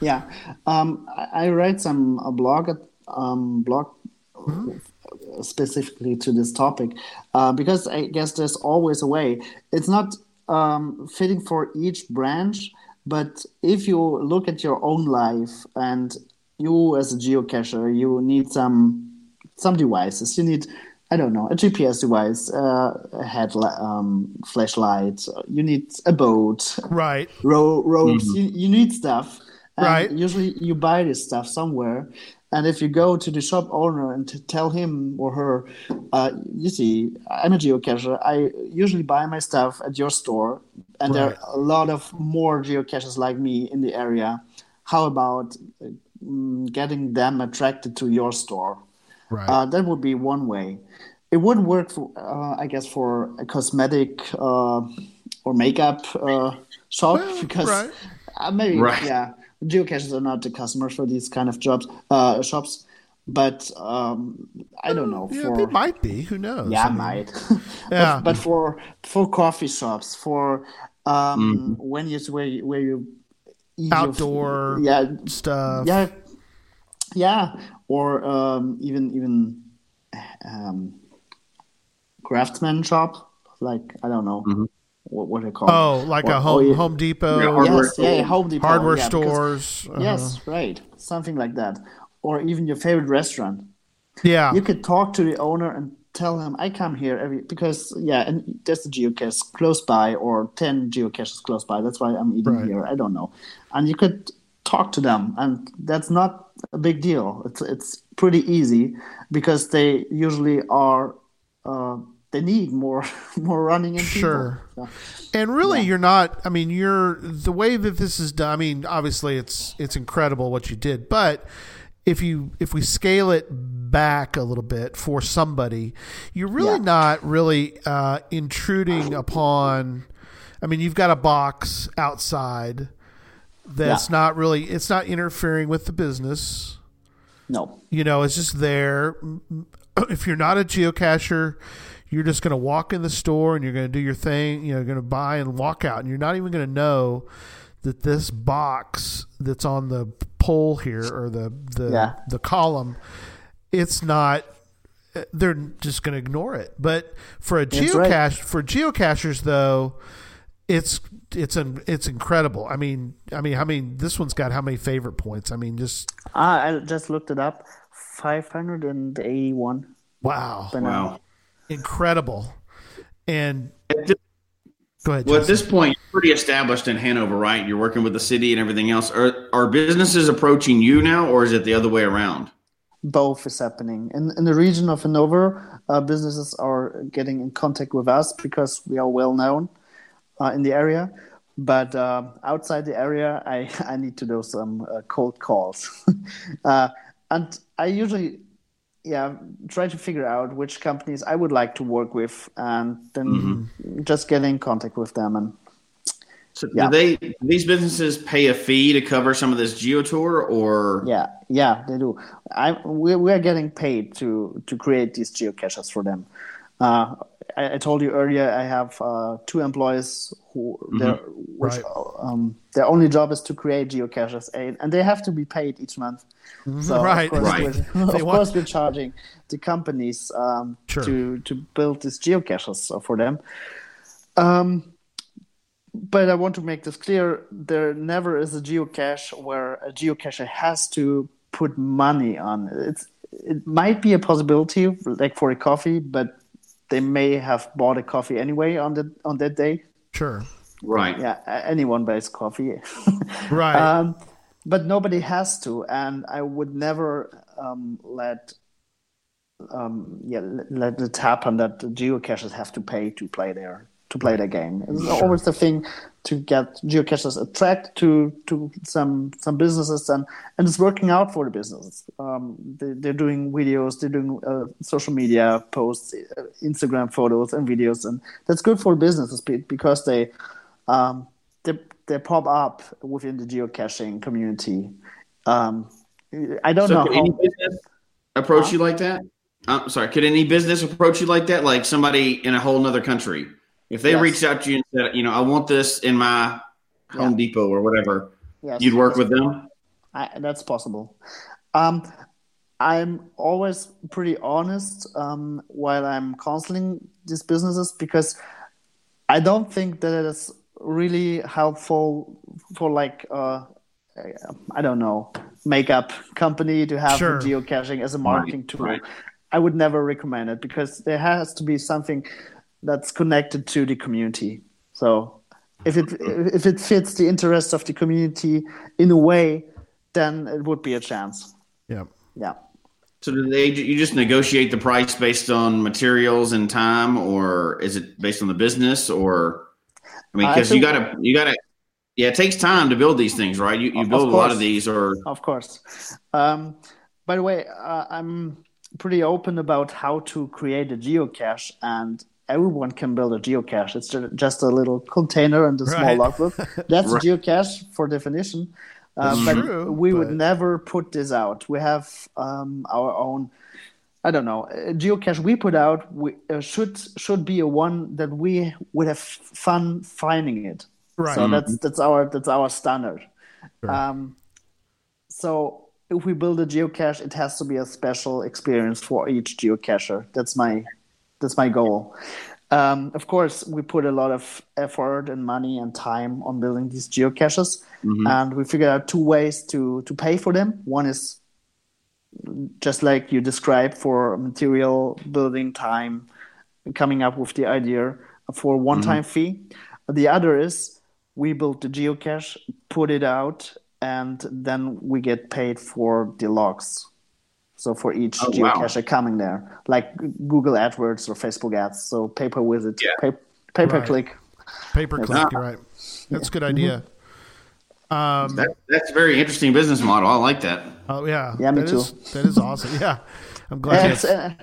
yeah. Um, I, I read some a blog um, blog specifically to this topic uh, because I guess there's always a way. It's not um, fitting for each branch, but if you look at your own life and you as a geocacher, you need some some devices. You need I don't know, a GPS device, uh, a headlight, um, flashlight. You need a boat, Right. ro- ropes. You, you need stuff. And Right. Usually, you buy this stuff somewhere, and if you go to the shop owner and to tell him or her, uh, you see, I'm a geocacher. I usually buy my stuff at your store, and there are a lot of more geocachers like me in the area. How about uh, mm, getting them attracted to your store? Right. Uh, that would be one way. It would work, for, uh, I guess, for a cosmetic uh, or makeup uh, shop Well, because right. uh, maybe Right. yeah, geocaches are not the customers for these kind of jobs uh, shops. But um, I don't know. yeah, for they might be. Who knows? yeah, I mean, might. Yeah. but, but for for coffee shops, for um, Mm-hmm. when you where you, where you eat your- Outdoor yeah, stuff. yeah, yeah, or um, even even um, craftsman shop, like I don't know what what they call. Oh, like Or- a Home or you- Home Depot, Yeah, hardware Yes, yeah, yeah, Home Depot, hardware yeah, because- stores. uh-huh. Yes, right, something like that, or even your favorite restaurant. Yeah. You could talk to the owner and tell him I come here every because yeah, and there's a geocache close by or ten geocaches close by. That's why I'm eating Right. here. I don't know, and you could talk to them, and that's not a big deal. It's it's pretty easy because they usually are. Uh, they need more more running and people. Sure. So, And really, you're not. I mean, you're the way that this is done. I mean, obviously, it's it's incredible what you did, but if you if we scale it back a little bit for somebody, you're really Yeah. not really uh, intruding upon. I mean, you've got a box outside that's Yeah. not really. It's not interfering with the business. no. You know, it's just there. If you're not a geocacher, you're just going to walk in the store and you're going to do your thing. You know, you're going to buy and walk out, and you're not even going to know that this box that's on the pole here or the the Yeah. the column, it's not. They're just going to ignore it. But for a That's right. geocache, for geocachers though, it's it's an it's incredible. I mean, I mean, I mean, this one's got how many favorite points? I mean, just I just looked it up. Five hundred and eighty-one. wow. Wow. Incredible. And At this- go ahead. Well, at this point, you're pretty established in Hanover, right? You're working with the city and everything else. Are are businesses approaching you now, or is it the other way around? both is happening in in the region of Hanover. Uh, businesses are getting in contact with us because we are well known uh, in the area. But uh, outside the area, I I need to do some uh, cold calls, uh, and I usually yeah try to figure out which companies I would like to work with, and then just get in contact with them and So Yeah. do they do these businesses pay a fee to cover some of this geotour, or Yeah, yeah, they do. I we're, we're getting paid to to create these geocaches for them. Uh, I, I told you earlier I have uh, two employees who their which Right. um, their only job is to create geocaches and, and they have to be paid each month. So Right. of course, Right. we're, They of want- course we're charging the companies um, Sure. to to build these geocaches for them. Um, but I want to make this clear: there never is a geocache where a geocacher has to put money on. It's it might be a possibility, like for a coffee, but they may have bought a coffee anyway on the on that day. sure. right? Yeah, a- anyone buys coffee. Right. um, but nobody has to, and I would never um, let um, yeah let, it happen that the geocachers have to pay to play their to play their game. It's always the thing to get geocachers attracted to to some some businesses, and and it's working out for the businesses. Um, they, they're doing videos, they're doing uh, social media posts, uh, Instagram photos and videos, and that's good for businesses because they um, they they pop up within the geocaching community. Um, I don't So know could any business approach you like that? I'm sorry. Could any business approach you like that? Like somebody in a whole nother country, if they Yes. reached out to you and said, you know, I want this in my Home Depot or whatever, Yes, you'd work with them. I, that's possible. Um, I'm always pretty honest um, while I'm counseling these businesses because I don't think that it is really helpful for like uh, I don't know makeup company to have Sure. geocaching as a marketing tool. right. I would never recommend it because there has to be something that's connected to the community. So if it if it fits the interest of the community in a way, then it would be a chance. Yeah. Yeah. So do they? You just negotiate the price based on materials and time, or is it based on the business? Or I mean, I because you gotta, you gotta. Yeah, it takes time to build these things, right? You, you Of build a lot of these, or Of course. Um, by the way, uh, I'm pretty open about how to create a geocache, and everyone can build a geocache. It's just a little container and a small Right. logbook. That's Right. a geocache for definition. Uh, That's but true, we would never put this out. We have um, our own. I don't know. A geocache we put out we, uh, should should be a one that we would have fun finding it. Right. So that's that's our that's our standard. Um, so if we build a geocache, it has to be a special experience for each geocacher. That's my that's my goal. Um, of course, we put a lot of effort and money and time on building these geocaches, and we figured out two ways to to pay for them. One is just like you described for material building time, coming up with the idea for one-time mm-hmm. fee. The other is we build the geocache, put it out, and then we get paid for the logs. So for each Oh, wow. geocache coming there, like Google AdWords or Facebook ads, so pay per visit, Yeah. pay, pay per Right. click. Pay per click. Yeah. Right. That's a good mm-hmm. idea. Um, that, that's a very interesting business model. I like that. oh yeah. Yeah, me That too. is- that is awesome. Yeah. I'm glad. And it's, uh,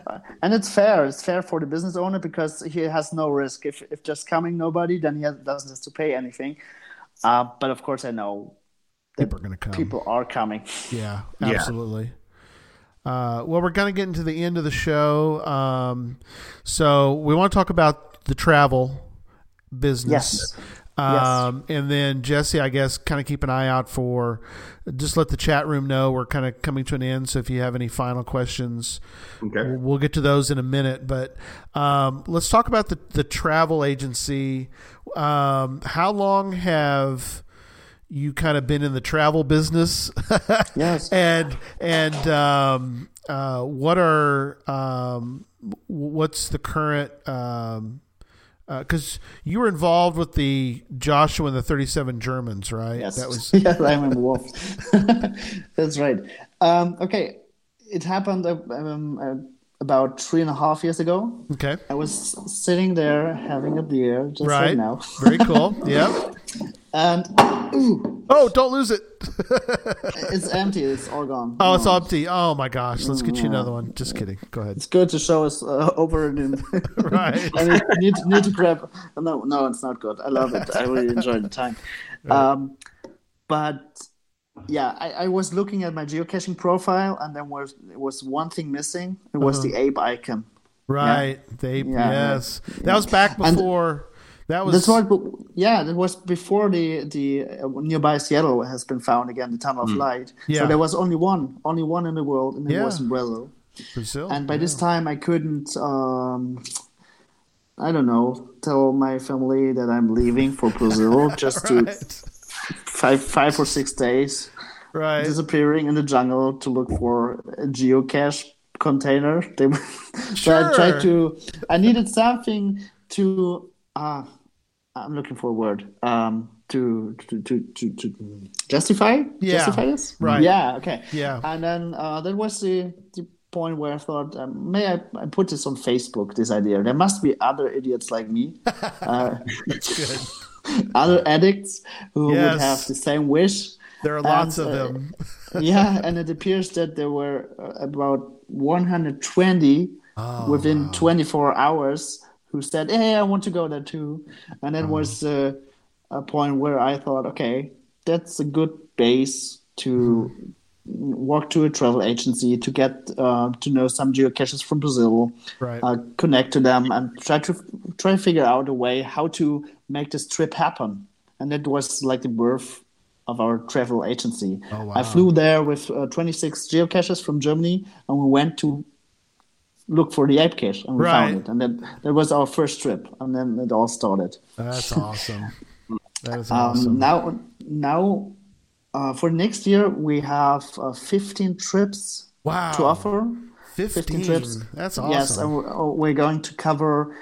and it's fair. It's fair for the business owner because he has no risk. If if just coming nobody, then he has, doesn't have to pay anything. Uh, but of course, I know people are going to come. people are coming. Yeah, Yeah. absolutely. Uh, well, we're going to get into the end of the show. Um, so we want to talk about the travel business. Yes. Um, And then Jesse, I guess, kind of keep an eye out for. Just let the chat room know we're kind of coming to an end. So if you have any final questions, Okay. we'll, we'll get to those in a minute. But um, let's talk about the the travel agency. Um, how long have you kind of been in the travel business? Yes. and and um, uh, what are um, what's the current? Because you were involved with the Joshua and the Thirty Seven Germans, right? Yes. That was yes, I'm involved. That's right. Um, okay, it happened uh, um, uh, about three and a half years ago. okay. I was sitting there having a beer just right, Right. now, Very cool. Yep. And ooh, Oh, don't lose it. it's empty. It's all gone. Oh, it's empty. Oh my gosh. Let's get you another one. Just kidding. Go ahead. It's good to show us uh, over and in. Right. I need, need, need to grab. No, no, it's not good. I love it. I really enjoyed the time. Um, but yeah, I, I was looking at my geocaching profile, and there was there was one thing missing. It was the ape icon. Right. They Yeah. yes. That was back And- before. That was That's what. Yeah, that was before the the uh, nearby Seattle has been found again, the Tunnel of Light. Yeah. So there was only one, only one in the world, and it Yeah. was in Brazil. Brazil. And by this time, I couldn't. Um, I don't know. Tell my family that I'm leaving for Brazil just to five five or six days Right. disappearing in the jungle to look for a geocache container. They, so I tried to. I needed something to. Uh, I'm looking for a word. Um, to to to to, to justify. Yeah. Justify this. Right. Yeah. Okay. Yeah. And then uh, that was the, the point where I thought, um, may I, I put this on Facebook? This idea. There must be other idiots like me. Uh, That's good. other addicts who Yes. would have the same wish. There are lots And, of uh, them. yeah, and it appears that there were uh, about 120 Oh, within 24 hours who said, "Hey, I want to go there too." And that was uh, a point where I thought, "Okay, that's a good base to walk to a travel agency to get uh, to know some geocaches from Brazil, Right. uh, connect to them, and try to try to figure out a way how to make this trip happen." And that was like the birth of our travel agency. Oh, wow. I flew there with uh, 26 geocaches from Germany, and we went to look for the ape cache, and we Right. found it. And that that was our first trip, and then it all started. That's awesome. That is Um, awesome. Now, now uh, for next year, we have uh, 15 trips wow. to offer. 15. trips. That's Yes, and awesome. we're, oh, we're going to cover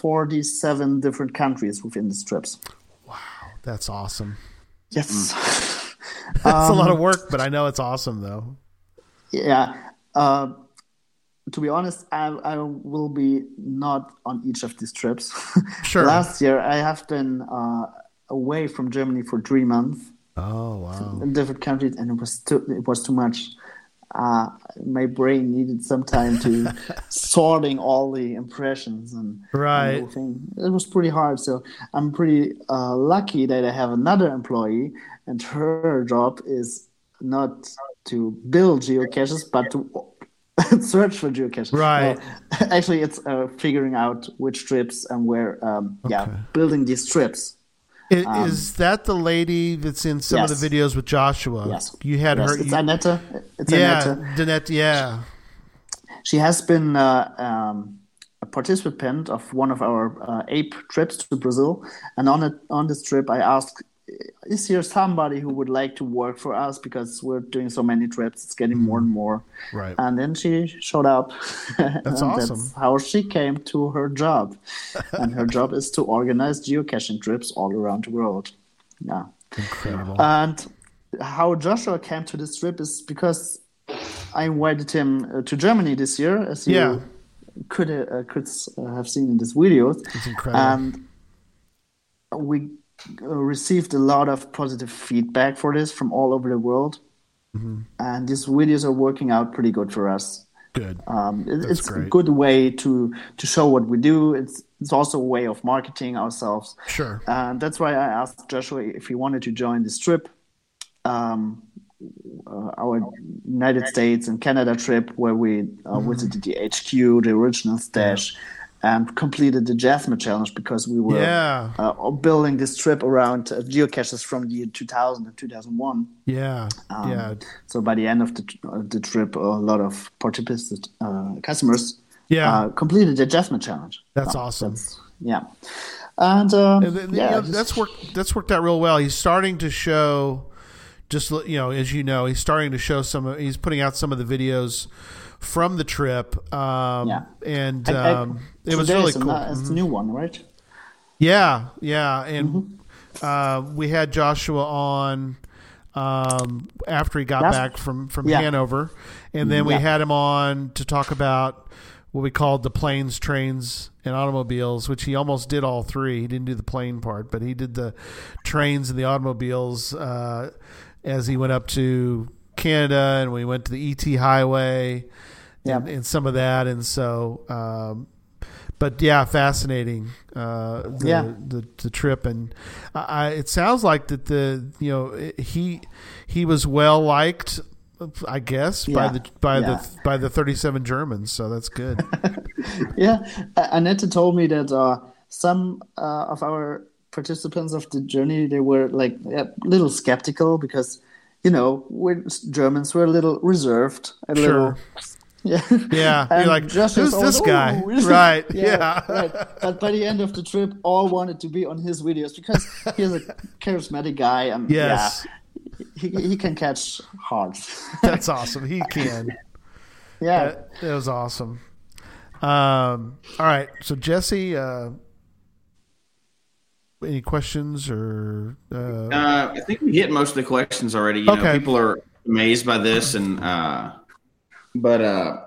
47 different countries within these trips. Wow, that's awesome. Yes. That's a lot of Um, work, but I know it's awesome though. Yeah. Uh, to be honest, I, I will be not on each of these trips. Sure. Last year, I have been uh, away from Germany for three months Oh wow. in different countries, and it was too, it was too much. Uh, my brain needed some time to sorting all the impressions and, Right. the whole thing. It was pretty hard. So I'm pretty uh, lucky that I have another employee, and her job is not to build geocaches, but to search for geocaches. Right. Actually, it's uh, figuring out which trips and where. Um, Yeah, building these trips. I- Is that the lady that's in some of Um, the videos with Joshua? Yes. You had Yes, her. it's you- Annette. It's yeah, Annette. Danette. Yeah. She has been uh, um, a participant of one of our uh, ape trips to Brazil, and on it on this trip, I asked, "Is here somebody who would like to work for us because we're doing so many trips? It's getting more and more." Right. And then she showed up. That's awesome. That's how she came to her job, and her job is to organize geocaching trips all around the world. Yeah. Incredible. And how Joshua came to this trip is because I invited him uh, to Germany this year, as you Yeah. could uh, could uh, have seen in this video. It's incredible. And we received a lot of positive feedback for this from all over the world. Mm-hmm. And these videos are working out pretty good for us. Good. Um, it- it's a good way to to show what we do. It's it's also a way of marketing ourselves. Sure. And that's why I asked Joshua if he wanted to join this trip, um, uh, our United States and Canada trip, where we uh, Mm-hmm. visited the HQ, the original stash, and completed the Jasmer Challenge because we were Yeah. uh, building this trip around uh, geocaches from the year 2000 and 2001. Yeah. Um, yeah. So by the end of the, uh, the trip, a lot of participants, uh, customers, Yeah. uh, completed the Jasmer Challenge. That's So awesome. that's- yeah, and, um, And then, yeah, you know, just- that's worked. That's worked out real well. He's starting to show, just you know, as you know, he's starting to show some. He's putting out some of the videos from the trip. Um, Yeah. and I- I- um, it was really cool. Mm-hmm. It's a new one, right? Yeah, yeah, and Mm-hmm. uh, we had Joshua on um, after he got back from from Yeah. Hanover, and then we Yeah. had him on to talk about what we called the planes, trains, and automobiles, which he almost did all three. He didn't do the plane part, but he did the trains and the automobiles uh, as he went up to Canada, and we went to the ET Highway and, Yeah. and some of that, and so. Um, but yeah, fascinating. Uh, the, Yeah. the the trip, and I, it sounds like that the you know he he was well liked, I guess by the by Yeah. the by the thirty seven Germans. So that's good. Yeah, Annette told me that uh, some uh, of our participants of the journey they were like a little skeptical because you know Germans were a little reserved, a Sure. little. Yeah, Yeah, And you're like, Josh who's this guy? "Ooh." Right, yeah. right. But by the end of the trip, all wanted to be on his videos because he's a charismatic guy, and Yes, yeah, he, he can catch hearts. that's awesome. He can. yeah, That, that was awesome. Um, all right, so Jesse, uh, any questions or uh, Uh, I think we hit most of the questions already. You Okay. know, people are amazed by this, and uh, but uh,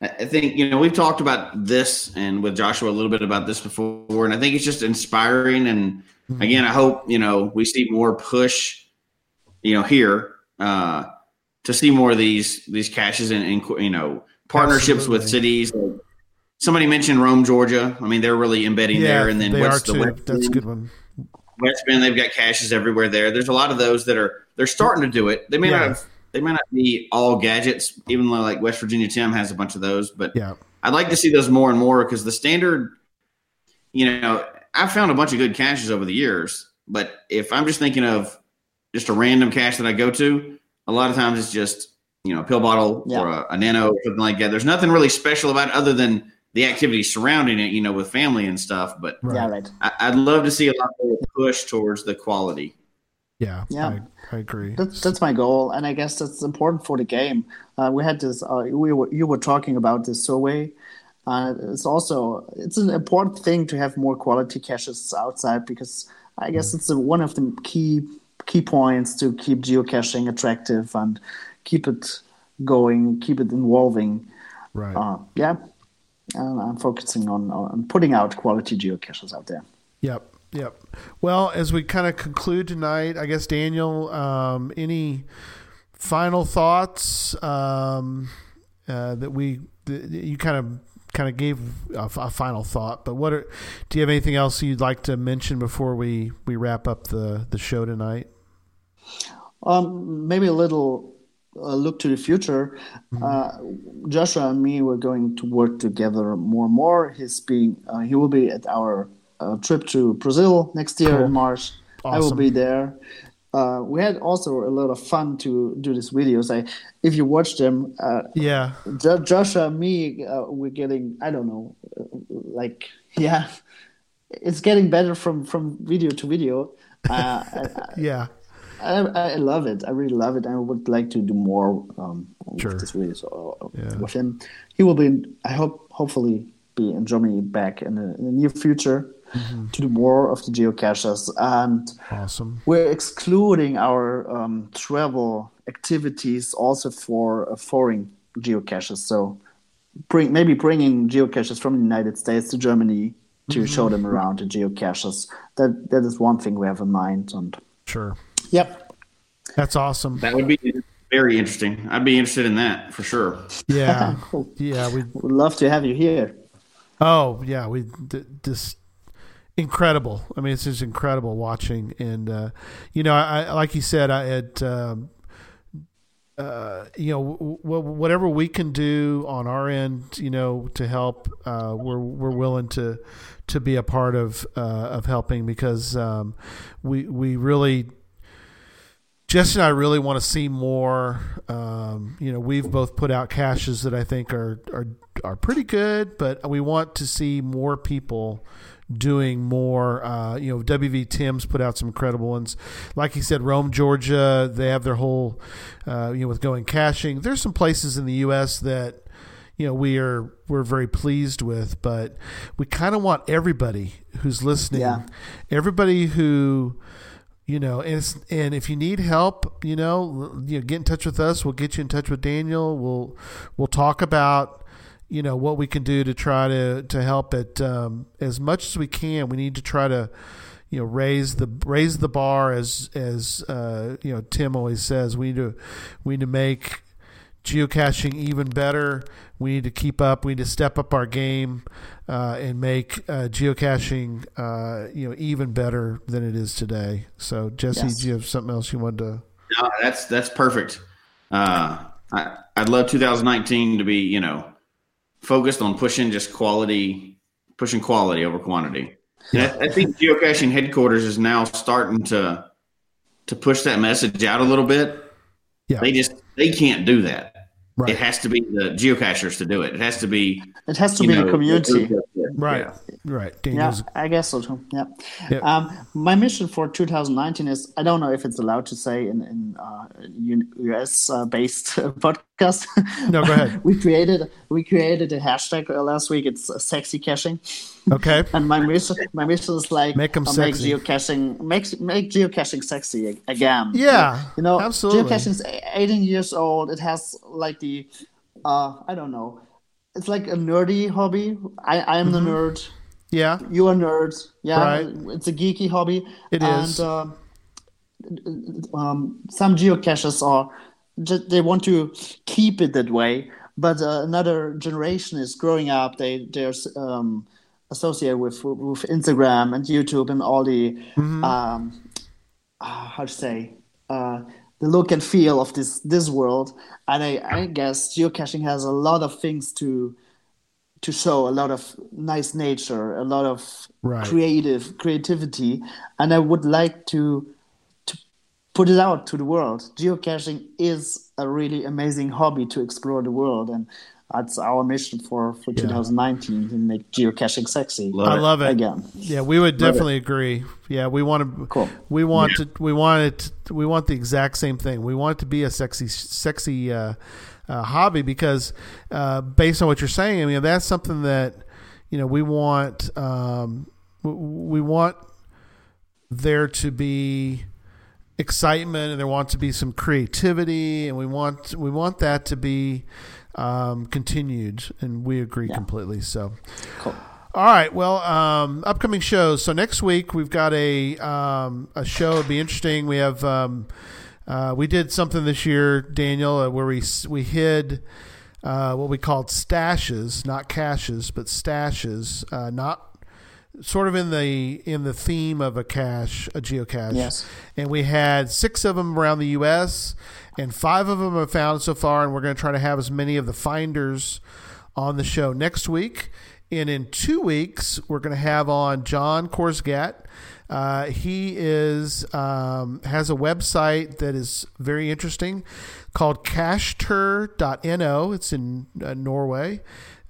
I think you know we've talked about this and with Joshua a little bit about this before, and I think it's just inspiring. And again, I hope you know we see more push, you know, here uh, to see more of these these caches and, and you know partnerships with Absolutely. cities. Somebody mentioned Rome, Georgia. I mean, they're really embedding yeah, there, and then they are what's the too. West That's a good one. West Bend, they've got caches everywhere there. There's a lot of those that are they're starting to do it. They may Yeah. not have, they may not be all gadgets, even though like West Virginia Tim has a bunch of those. But Yeah, I'd like to see those more and more because the standard, you know, I've found a bunch of good caches over the years. But if I'm just thinking of just a random cache that I go to, a lot of times it's just you know a pill bottle Yeah. or a, a nano or something like that. There's nothing really special about it other than the activity surrounding it, you know, with family and stuff. But right. yeah, right. I, I'd love to see a lot more push towards the quality. Yeah, Yeah. I, I agree. That's that's my goal, and I guess that's important for the game. Uh, we had this. Uh, we were, you were talking about this survey. Uh, it's also it's an important thing to have more quality caches outside because I guess it's a, one of the key key points to keep geocaching attractive and keep it going, keep it involving. right. Uh, yeah, and I'm focusing on on putting out quality geocaches out there. Yep. Yep. Well, as we kind of conclude tonight, I guess Daniel, um, any final thoughts um, uh, that we that you kind of kind of gave a, a final thought, but what are, do you have anything else you'd like to mention before we we wrap up the the show tonight? Um, maybe a little uh, look to the future. Uh, Joshua and me were going to work together more and more. He's being uh, he will be at our uh, trip to Brazil next year Cool. in March. I will be there. Uh, we had also a lot of fun to do these videos. I, if you watch them, uh, Yeah. Jo- Joshua and me, uh, we're getting I don't know, like yeah, it's getting better from from video to video. Uh, Yeah. I, I love it. I really love it. I would like to do more um, Sure. with this video so, uh, Yeah. with him. He will be. I hope, hopefully, be in Germany back in the, in the near future Mm-hmm. to do more of the geocaches. And Awesome. we're excluding our um, travel activities also for uh, foreign geocaches. So, bring maybe bringing geocaches from the United States to Germany to Mm-hmm. show them around the geocaches. That that is one thing we have in mind. And Sure. Yep. That's awesome. That would be very interesting. I'd be interested in that for sure. Yeah. Cool. Yeah. We Would love to have you here. Oh yeah, we d- just incredible. I mean, it's just incredible watching, and uh, you know, I, I like you said, I had. Um, uh, you know, w- w- whatever we can do on our end, you know, to help, uh, we're we're willing to to be a part of uh, of helping because um, we we really Jesse and I really want to see more. Um, you know, we've both put out caches that I think are are are pretty good, but we want to see more people doing more. Uh, you know, WV Tim's put out some incredible ones. Like he said, Rome, Georgia, they have their whole, uh, you know, with going caching. There's some places in the U.S. that you know we are we're very pleased with, but we kind of want everybody who's listening, Yeah. everybody who you know and and if you need help you know you know get in touch with us. We'll get you in touch with Daniel. We'll we'll talk about you know what we can do to try to to help it um, as much as we can. We need to try to you know raise the raise the bar as as uh, you know Tim always says we need to we need to make geocaching even better. We need to keep up. We need to step up our game uh, and make uh, geocaching, uh, you know, even better than it is today. So, Jesse, Yes. do you have something else you wanted to? No, that's that's perfect. Uh, I, I'd love 2019 to be, you know, focused on pushing just quality, pushing quality over quantity. And I, I think geocaching headquarters is now starting to to push that message out a little bit. Yeah. They just they can't do that. Right. It has to be the geocachers to do it. It has to be It has to be know, the community. Right. Yeah. Right. Yeah, I guess so too. Yeah. Yep. Um, my mission for 2019 is I don't know if it's allowed to say in in uh, US uh, based podcast. No, go ahead. we created we created a hashtag uh, last week. It's uh, sexy caching. Okay. And my mission, my mission is like Make 'em uh, sexy. Make geocaching, make make geocaching sexy again. Yeah, you know, absolutely. geocaching is 18 years old. It has like the, uh, I don't know, it's like a nerdy hobby. I I am the nerd. Yeah. You are nerds. Yeah, Right. it's a geeky hobby. It and, is. Uh, um, some geocaches are just, they want to keep it that way, but uh, another generation is growing up. They they're um, associated with with Instagram and YouTube and all the Mm-hmm. um, uh, how to say uh, the look and feel of this this world. And I, I guess geocaching has a lot of things to to show a lot of nice nature, a lot of Right. creative creativity, and I would like to to put it out to the world. Geocaching is a really amazing hobby to explore the world, and That's our mission for, for 2019 to make geocaching sexy. Love I love it. Again. Yeah, we would definitely agree. Yeah, we want to. Cool. We want to. We want it. We want the exact same thing. We want it to be a sexy, sexy uh, uh, hobby because, uh, based on what you're saying, I mean that's something that you know we want. Um, we want there to be excitement and there wants to be some creativity and we want we want that to be um, continued and we agree completely so Cool. all right. Well, um, upcoming shows. So next week we've got a um, a show. It'd be interesting. We have um, uh, we did something this year, Daniel, uh, where we we hid uh, what we called stashes, not caches, but stashes, uh, not sort of in the in the theme of a cache, a geocache. Yes. And we had six of them around the U.S. and five of them have found so far, and we're going to try to have as many of the finders on the show next week. And in two weeks, we're going to have on John Korsgat. Uh, he is um, has a website that is very interesting called cachetur.no. It's in uh, Norway.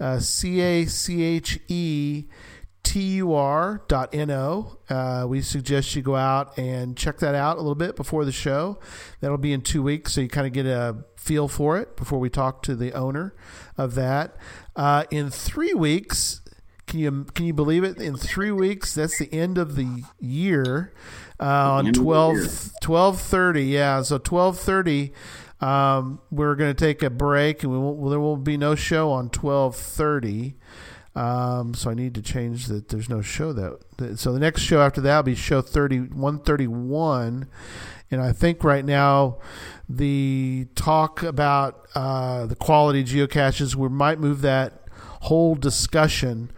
Uh, C A C H E tur.no. Uh, we suggest you go out and check that out a little bit before the show. That'll be in two weeks, so you kind of get a feel for it before we talk to the owner of that. Uh, in three weeks, can you can you believe it? In three weeks, that's the end of the year. Uh, on End 12, year. 1230 yeah so 1230 um, we're going to take a break and we won't, well, there will be no show on 1230 um, so I need to change that. There's no show that. that- So the next show after that will be show 30, 131. And I think right now the talk about uh, the quality geocaches, we might move that whole discussion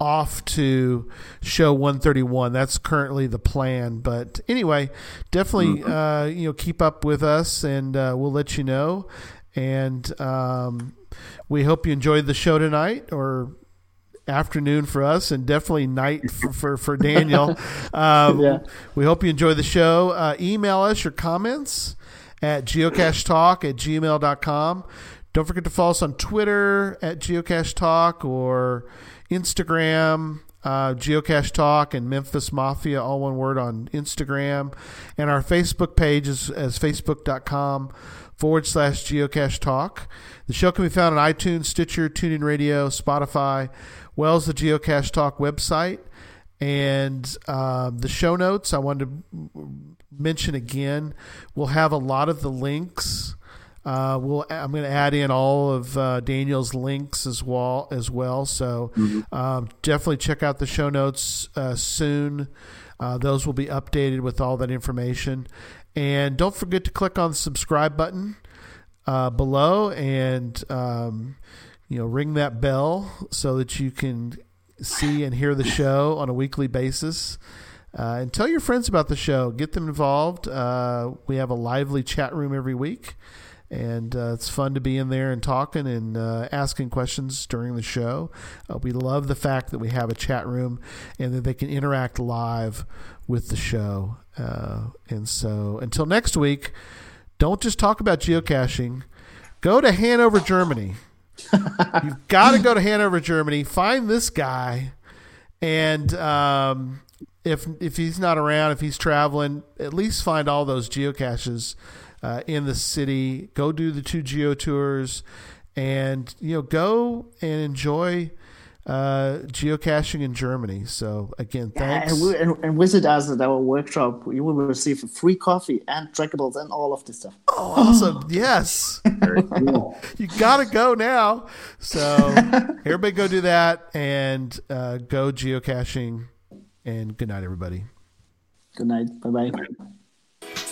off to show 131 that's currently the plan but anyway definitely uh, you know keep up with us and uh, we'll let you know and um, we hope you enjoyed the show tonight or afternoon for us and definitely night for, for, for Daniel. Um, Yeah. We hope you enjoy the show. Uh, email us your comments at geocachetalk at gmail.com. Don't forget to follow us on Twitter at Geocache Talk or Instagram, uh, Geocache Talk and Memphis Mafia, all one word on Instagram. And our Facebook page is as facebook.com forward slash geocache talk. The show can be found on iTunes, Stitcher, TuneIn Radio, Spotify, well as the Geocache Talk website. And um, the show notes, I wanted to mention again, we'll have a lot of the links. Uh, we'll, I'm going to add in all of uh, Daniel's links as well. As well, so um, definitely check out the show notes uh, soon. Uh, those will be updated with all that information, and don't forget to click on the subscribe button uh, below and um, you know ring that bell so that you can see and hear the show on a weekly basis. Uh, and tell your friends about the show. Get them involved. Uh, we have a lively chat room every week, and uh, it's fun to be in there and talking and uh, asking questions during the show. Uh, we love the fact that we have a chat room and that they can interact live with the show. Uh, and so, until next week, don't just talk about geocaching. Go to Hanover, Germany. You've got to go to Hanover, Germany. Find this guy, and um, if if he's not around, if he's traveling, at least find all those geocaches uh, in the city. Go do the two geo tours, and you know go and enjoy uh, geocaching in Germany. So again, thanks. And, we- and, and visit us at our workshop. You will receive a free coffee and trackables and all of this stuff. Oh, awesome! yes, Very cool. you gotta go now. So everybody go do that and uh, go geocaching. And good night, everybody. Good night. Bye bye.